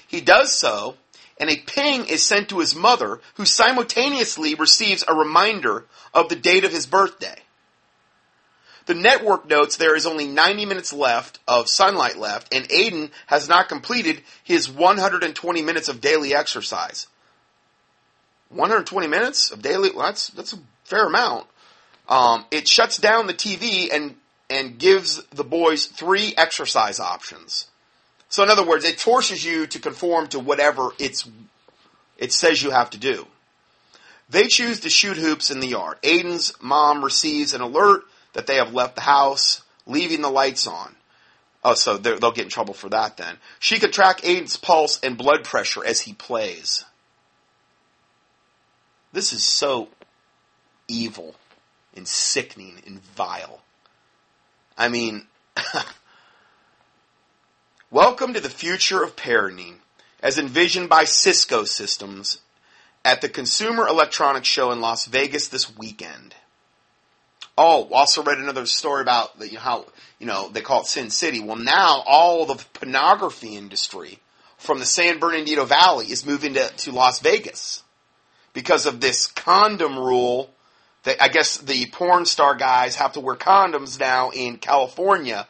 He does so, and a ping is sent to his mother, who simultaneously receives a reminder of the date of his birthday. The network notes there is only 90 minutes left of sunlight left, and Aiden has not completed his 120 minutes of daily exercise. 120 minutes of daily, well, that's, that's a fair amount. Um, it shuts down the TV and, and gives the boys three exercise options. So in other words, it forces you to conform to whatever it's, it says you have to do. They choose to shoot hoops in the yard. Aiden's mom receives an alert that they have left the house, leaving the lights on. Oh, so they'll get in trouble for that then. She can track Aiden's pulse and blood pressure as he plays. This is so evil and sickening and vile. I mean, [laughs] welcome to the future of parenting as envisioned by Cisco Systems at the Consumer Electronics Show in Las Vegas this weekend. Oh, also read another story about the, how you know they call it Sin City. Well, now all the pornography industry from the San Bernardino Valley is moving to, to Las Vegas because of this condom rule they, I guess the porn star guys have to wear condoms now in California,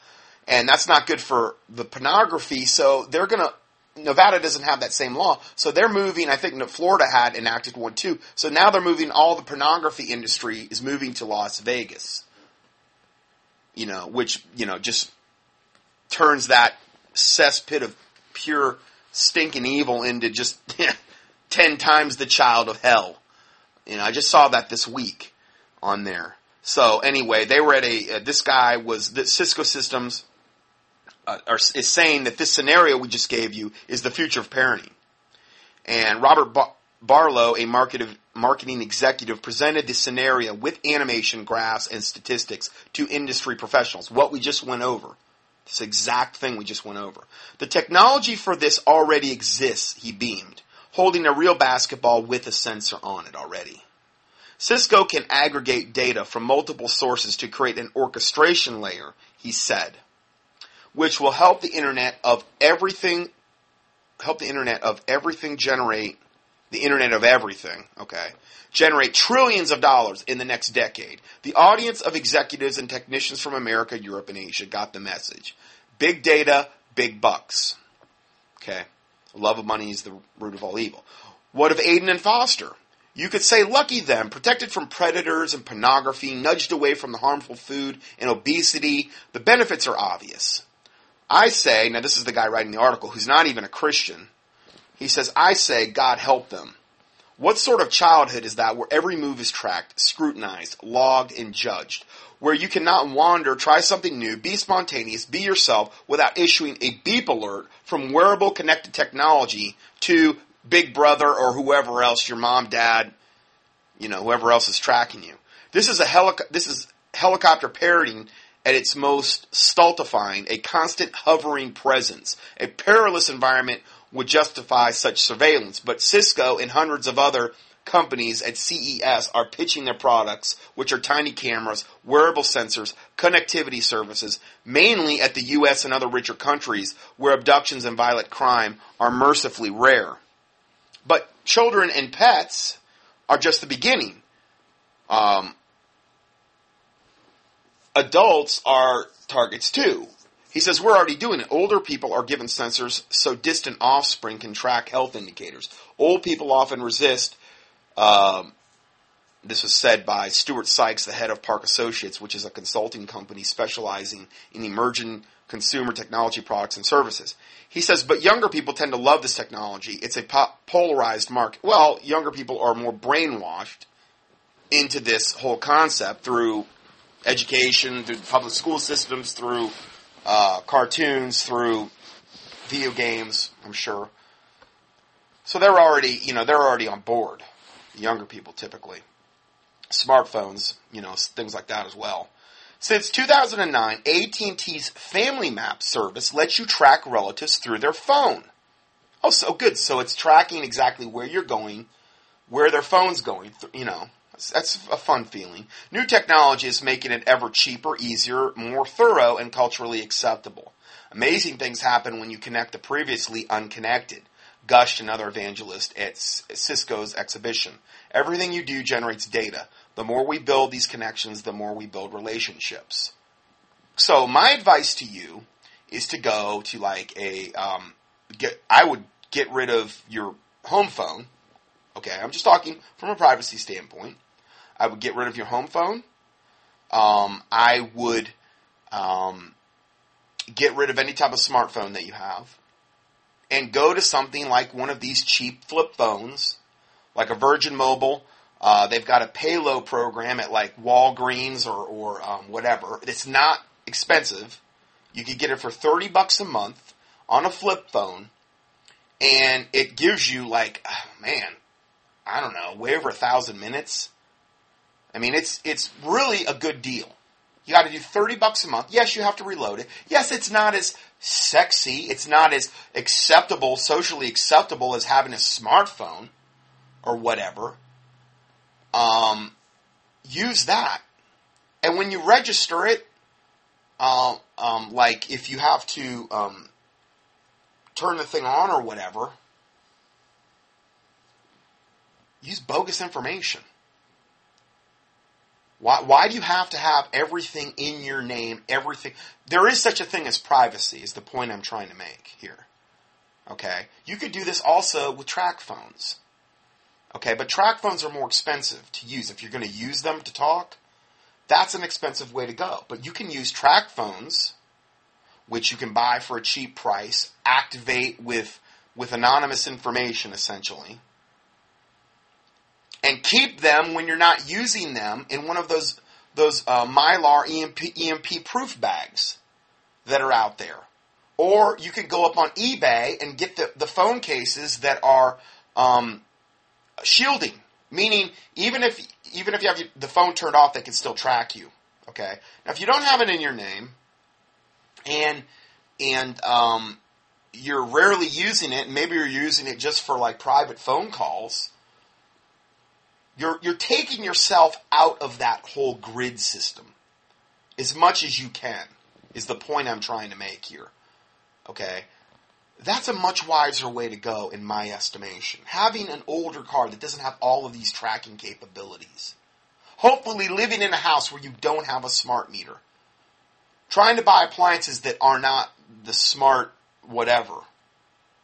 and that's not good for the pornography. So they're gonna. Nevada doesn't have that same law, so they're moving. I think Florida had enacted one too. So now they're moving. All the pornography industry is moving to Las Vegas. You know, which you know just turns that cesspit of pure stinking evil into just [laughs] ten times the child of hell. You know, I just saw that this week on there. So anyway, they were at a. Uh, this guy was the Cisco Systems uh, are, is saying that this scenario we just gave you is the future of parenting. And Robert Bar- Barlow, a market marketing executive, presented the scenario with animation, graphs, and statistics to industry professionals. What we just went over. This exact thing we just went over. The technology for this already exists, he beamed, holding a real basketball with a sensor on it already. Cisco can aggregate data from multiple sources to create an orchestration layer, he said, which will help the internet of everything help the internet of everything generate the internet of everything, okay, generate trillions of dollars in the next decade. The audience of executives and technicians from America, Europe, and Asia got the message. Big data, big bucks. Okay. Love of money is the root of all evil. What of Aiden and Foster? You could say, lucky them, protected from predators and pornography, nudged away from the harmful food and obesity. The benefits are obvious. I say, now this is the guy writing the article who's not even a Christian. He says, I say, God help them. What sort of childhood is that where every move is tracked, scrutinized, logged, and judged? Where you cannot wander, try something new, be spontaneous, be yourself without issuing a beep alert from wearable connected technology to Big Brother or whoever else, your mom, dad, you know, whoever else is tracking you. This is a helico- this is helicopter parenting at its most stultifying, a constant hovering presence. A perilous environment would justify such surveillance, but Cisco and hundreds of other companies at CES are pitching their products, which are tiny cameras, wearable sensors, connectivity services, mainly at the US and other richer countries where abductions and violent crime are mercifully rare. But children and pets are just the beginning. Um, adults are targets too. He says we're already doing it. Older people are given sensors so distant offspring can track health indicators. Old people often resist. Um, this was said by Stuart Sikes, the head of Park Associates, which is a consulting company specializing in emerging consumer technology products and services. He says, but younger people tend to love this technology. It's a po- polarized market. Well, younger people are more brainwashed into this whole concept through education, through public school systems, through uh, cartoons, through video games, I'm sure. So they're already, you know, they're already on board. Younger people typically. Smartphones, you know, things like that as well. Since 2009, AT&T's Family Map service lets you track relatives through their phone. Oh, so good. So it's tracking exactly where you're going, where their phone's going, you know. That's a fun feeling. New technology is making it ever cheaper, easier, more thorough, and culturally acceptable. Amazing things happen when you connect the previously unconnected. Gushed, another evangelist at Cisco's exhibition. Everything you do generates data. The more we build these connections, the more we build relationships. So my advice to you is to go to like a um, get. I would get rid of your home phone. Okay, I'm just talking from a privacy standpoint. I would get rid of your home phone. Um, I would um, get rid of any type of smartphone that you have and go to something like one of these cheap flip phones, like a Virgin Mobile uh, they've got a Paylo program at like Walgreens or, or um, whatever. It's not expensive. You could get it for 30 bucks a month on a flip phone. And it gives you like, oh, man, I don't know, way over a thousand minutes. I mean, it's, it's really a good deal. You got to do 30 bucks a month. Yes, you have to reload it. Yes, it's not as sexy. It's not as acceptable, socially acceptable as having a smartphone or whatever um, use that. And when you register it, uh, um, like if you have to um, turn the thing on or whatever, use bogus information. Why, why do you have to have everything in your name? Everything. There is such a thing as privacy, is the point I'm trying to make here. Okay? You could do this also with track phones. Okay, but track phones are more expensive to use. If you're going to use them to talk, that's an expensive way to go. But you can use track phones, which you can buy for a cheap price, activate with, with anonymous information essentially, and keep them when you're not using them in one of those those uh, mylar EMP, EMP proof bags that are out there. Or you can go up on eBay and get the, the phone cases that are um, shielding, meaning even if even if you have the phone turned off, they can still track you. Okay. Now, if you don't have it in your name, and and um, you're rarely using it, maybe you're using it just for like private phone calls. You're you're taking yourself out of that whole grid system as much as you can. Is the point I'm trying to make here? Okay. That's a much wiser way to go, in my estimation. Having an older car that doesn't have all of these tracking capabilities. Hopefully, living in a house where you don't have a smart meter. Trying to buy appliances that are not the smart whatever.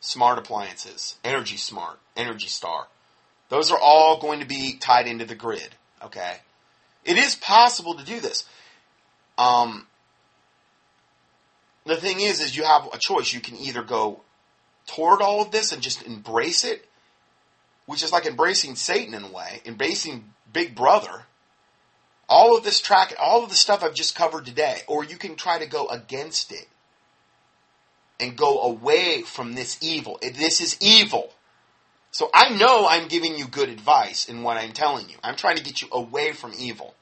Smart appliances. Energy Smart. Energy Star. Those are all going to be tied into the grid. Okay? It is possible to do this. Um, the thing is, is you have a choice. You can either go toward all of this and just embrace it, which is like embracing Satan in a way, embracing Big Brother. All of this track, all of the stuff I've just covered today, or you can try to go against it and go away from this evil. This is evil. So I know I'm giving you good advice in what I'm telling you. I'm trying to get you away from evil.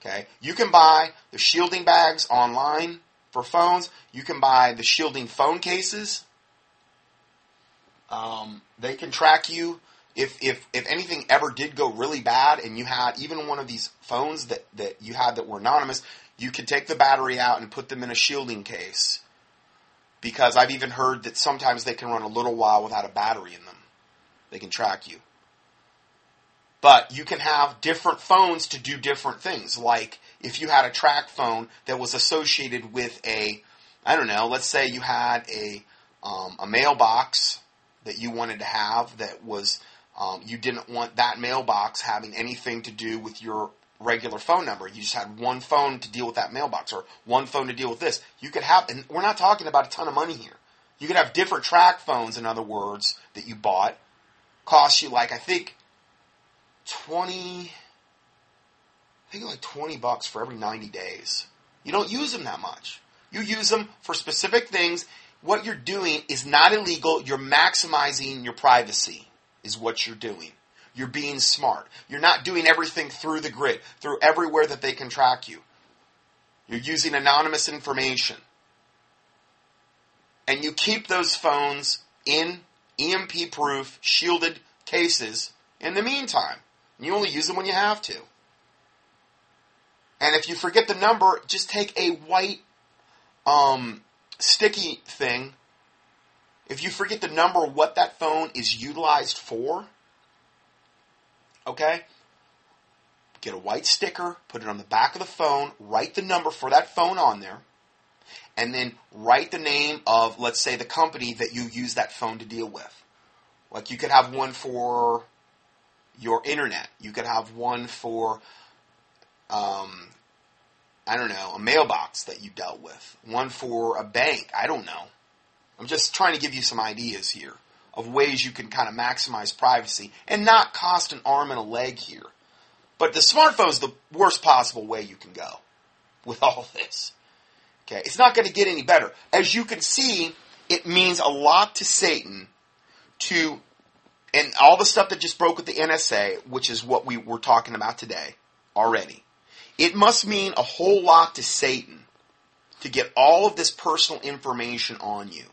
Okay? You can buy the shielding bags online for phones. You can buy the shielding phone cases. Um, they can track you. If, if, if anything ever did go really bad and you had even one of these phones that, that you had that were anonymous, you could take the battery out and put them in a shielding case. Because I've even heard that sometimes they can run a little while without a battery in them. They can track you. But you can have different phones to do different things. Like if you had a track phone that was associated with a, I don't know, let's say you had a, um, a mailbox that you wanted to have that was, um, you didn't want that mailbox having anything to do with your regular phone number. You just had one phone to deal with that mailbox or one phone to deal with this. You could have, and we're not talking about a ton of money here. You could have different track phones, in other words, that you bought. Cost you like, I think, 20, I think like 20 bucks for every 90 days. You don't use them that much. You use them for specific things. What you're doing is not illegal. You're maximizing your privacy, is what you're doing. You're being smart. You're not doing everything through the grid, through everywhere that they can track you. You're using anonymous information. And you keep those phones in EMP proof, shielded cases in the meantime. You only use them when you have to. And if you forget the number, just take a white um, sticky thing. If you forget the number, what that phone is utilized for, okay? Get a white sticker, put it on the back of the phone, write the number for that phone on there, and then write the name of, let's say, the company that you use that phone to deal with. Like you could have one for your internet. You could have one for, um, I don't know, a mailbox that you dealt with. One for a bank. I don't know. I'm just trying to give you some ideas here of ways you can kind of maximize privacy and not cost an arm and a leg here. But the smartphone is the worst possible way you can go with all this. Okay, it's not going to get any better. As you can see, it means a lot to Satan to and all the stuff that just broke with the NSA, which is what we were talking about today already, it must mean a whole lot to Satan to get all of this personal information on you.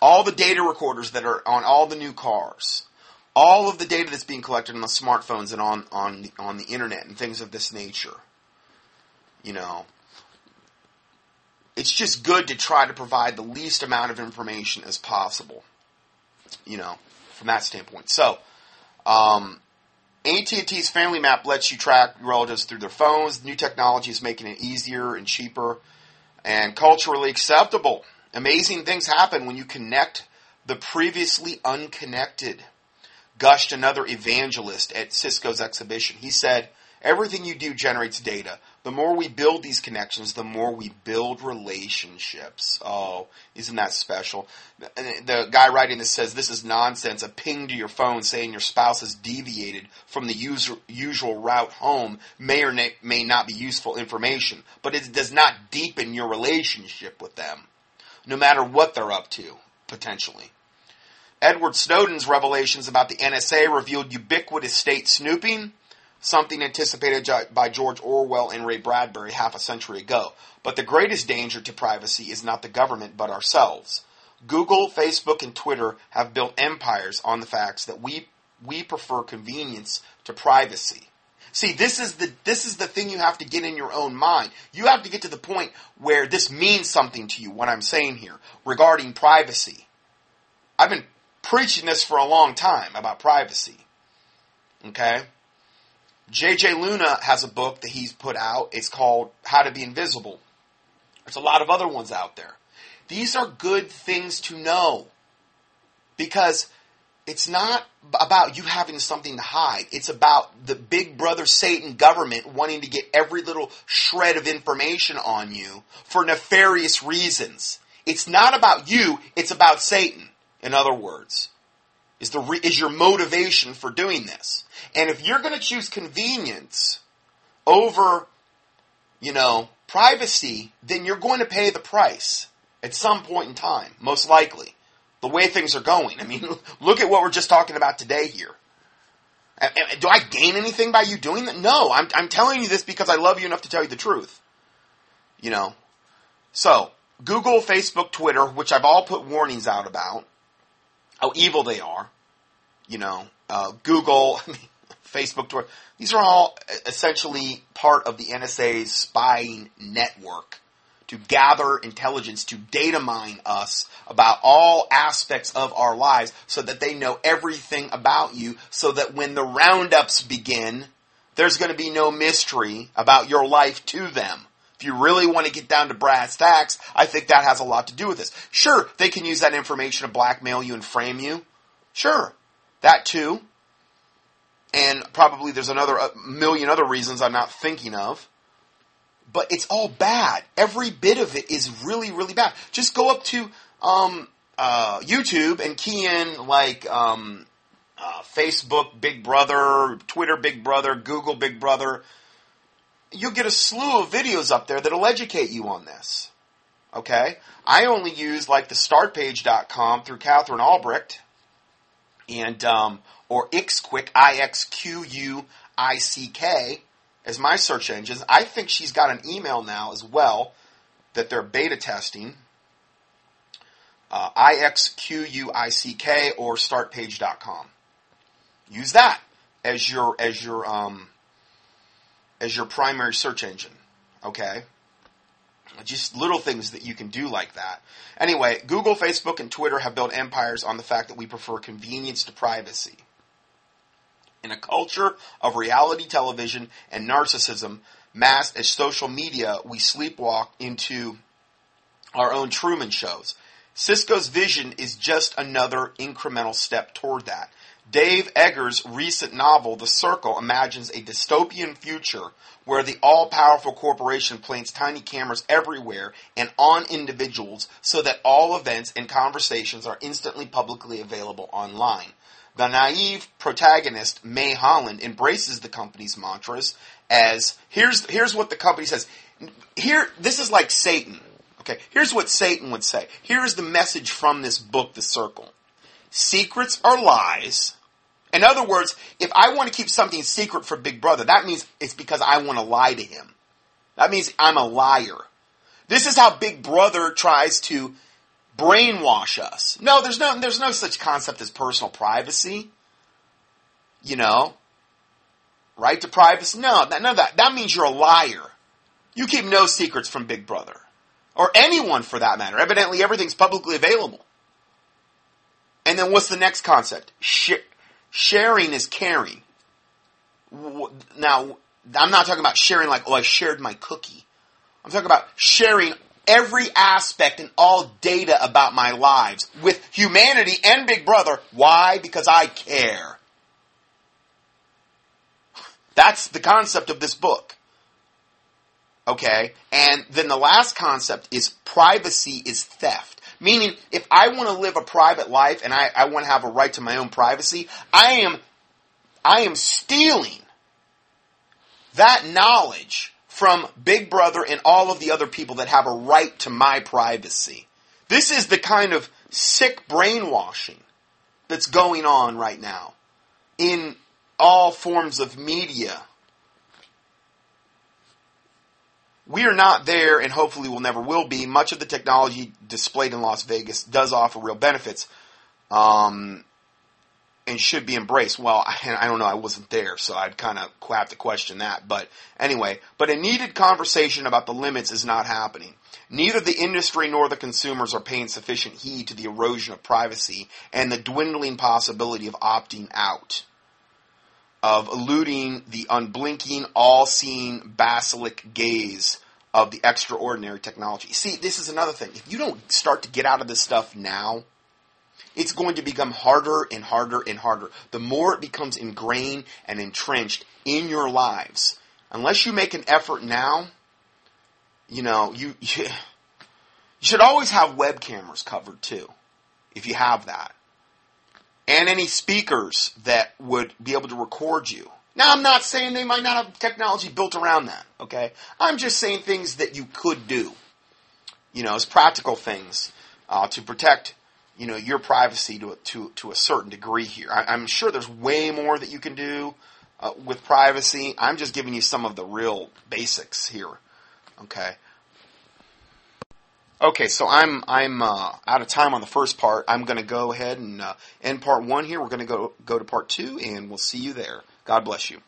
All the data recorders that are on all the new cars, all of the data that's being collected on the smartphones and on, on, the, on the internet and things of this nature. You know, it's just good to try to provide the least amount of information as possible. You know, from that standpoint. So, um, AT&T's Family Map lets you track relatives through their phones. New technology is making it easier and cheaper and culturally acceptable. Amazing things happen when you connect the previously unconnected. Gushed another evangelist at Cisco's exhibition. He said, Everything you do generates data. The more we build these connections, the more we build relationships. Oh, isn't that special? The guy writing this says this is nonsense. A ping to your phone saying your spouse has deviated from the usual, usual route home may or may not be useful information, but it does not deepen your relationship with them, no matter what they're up to, potentially. Edward Snowden's revelations about the NSA revealed ubiquitous state snooping something anticipated by George Orwell and Ray Bradbury half a century ago. But the greatest danger to privacy is not the government, but ourselves. Google, Facebook, and Twitter have built empires on the facts that we, we prefer convenience to privacy. See, this is the this is the thing you have to get in your own mind. You have to get to the point where this means something to you. What I'm saying here regarding privacy, I've been preaching this for a long time about privacy. Okay, JJ Luna has a book that he's put out. It's called How to Be Invisible. There's a lot of other ones out there. These are good things to know because it's not about you having something to hide. It's about the big brother Satan government wanting to get every little shred of information on you for nefarious reasons. It's not about you, it's about Satan, in other words is the re- is your motivation for doing this. And if you're going to choose convenience over, you know, privacy, then you're going to pay the price at some point in time, most likely. The way things are going. I mean, [laughs] look at what we're just talking about today here. Do I gain anything by you doing that? No, I'm, I'm telling you this because I love you enough to tell you the truth. You know? So, Google, Facebook, Twitter, which I've all put warnings out about, how evil they are. You know, uh, Google, [laughs] Facebook, Twitter. These are all essentially part of the NSA's spying network to gather intelligence, to data mine us about all aspects of our lives so that they know everything about you so that when the roundups begin, there's going to be no mystery about your life to them. If you really want to get down to brass tacks, I think that has a lot to do with this. Sure, they can use that information to blackmail you and frame you. Sure, that too. And probably there's another million other reasons I'm not thinking of. But it's all bad. Every bit of it is really, really bad. Just go up to um, uh, YouTube and key in like um, uh, Facebook Big Brother, Twitter Big Brother, Google Big Brother you'll get a slew of videos up there that'll educate you on this. Okay? I only use like the startpage.com through Katherine Albrecht and um, or Ixquick, I X Q U I C K as my search engines. I think she's got an email now as well that they're beta testing. Uh, IXQUICK or startpage.com. Use that as your as your um, as your primary search engine. Okay? Just little things that you can do like that. Anyway, Google, Facebook, and Twitter have built empires on the fact that we prefer convenience to privacy. In a culture of reality television and narcissism masked as social media, we sleepwalk into our own Truman shows. Cisco's vision is just another incremental step toward that. Dave Eggers' recent novel, The Circle, imagines a dystopian future where the all powerful corporation plants tiny cameras everywhere and on individuals so that all events and conversations are instantly publicly available online. The naive protagonist, Mae Holland, embraces the company's mantras as here's, here's what the company says. Here, this is like Satan. Okay, here's what Satan would say. Here's the message from this book, The Circle. Secrets are lies in other words, if I want to keep something secret from Big Brother, that means it's because I want to lie to him. That means I'm a liar. This is how Big Brother tries to brainwash us. No, there's no there's no such concept as personal privacy. You know, right to privacy. No, none of that. That means you're a liar. You keep no secrets from Big Brother or anyone for that matter. Evidently, everything's publicly available. And then what's the next concept? Sharing is caring. now I'm not talking about sharing like, oh, I shared my cookie. I'm talking about sharing every aspect and all data about my lives with humanity and Big Brother. Why? Because I care. That's the concept of this book. Okay? And then the last concept is privacy is theft. Meaning, if I want to live a private life and I, I want to have a right to my own privacy, I am, I am stealing that knowledge from Big Brother and all of the other people that have a right to my privacy. This is the kind of sick brainwashing that's going on right now in all forms of media. We are not there, and hopefully will never will be. Much of the technology displayed in Las Vegas does offer real benefits. Um, and should be embraced. Well, I, I don't know. I wasn't there, so I'd kind of have to question that. But anyway, but a needed conversation about the limits is not happening. Neither the industry nor the consumers are paying sufficient heed to the erosion of privacy and the dwindling possibility of opting out, of eluding the unblinking, all-seeing basilisk gaze of the extraordinary technology. See, this is another thing. If you don't start to get out of this stuff now, it's going to become harder and harder and harder. The more it becomes ingrained and entrenched in your lives, unless you make an effort now, you know, you, [laughs] you, should always have web cameras covered too, if you have that. And any speakers that would be able to record you. Now, I'm not saying they might not have technology built around that, okay? I'm just saying things that you could do, you know, as practical things uh, to protect you know your privacy to a, to to a certain degree here. I, am sure there's way more that you can do uh, with privacy. I'm just giving you some of the real basics here. Okay. Okay, so I'm I'm uh, out of time on the first part. I'm going to go ahead and uh, end part one here. We're going to go go to part two, and we'll see you there. God bless you.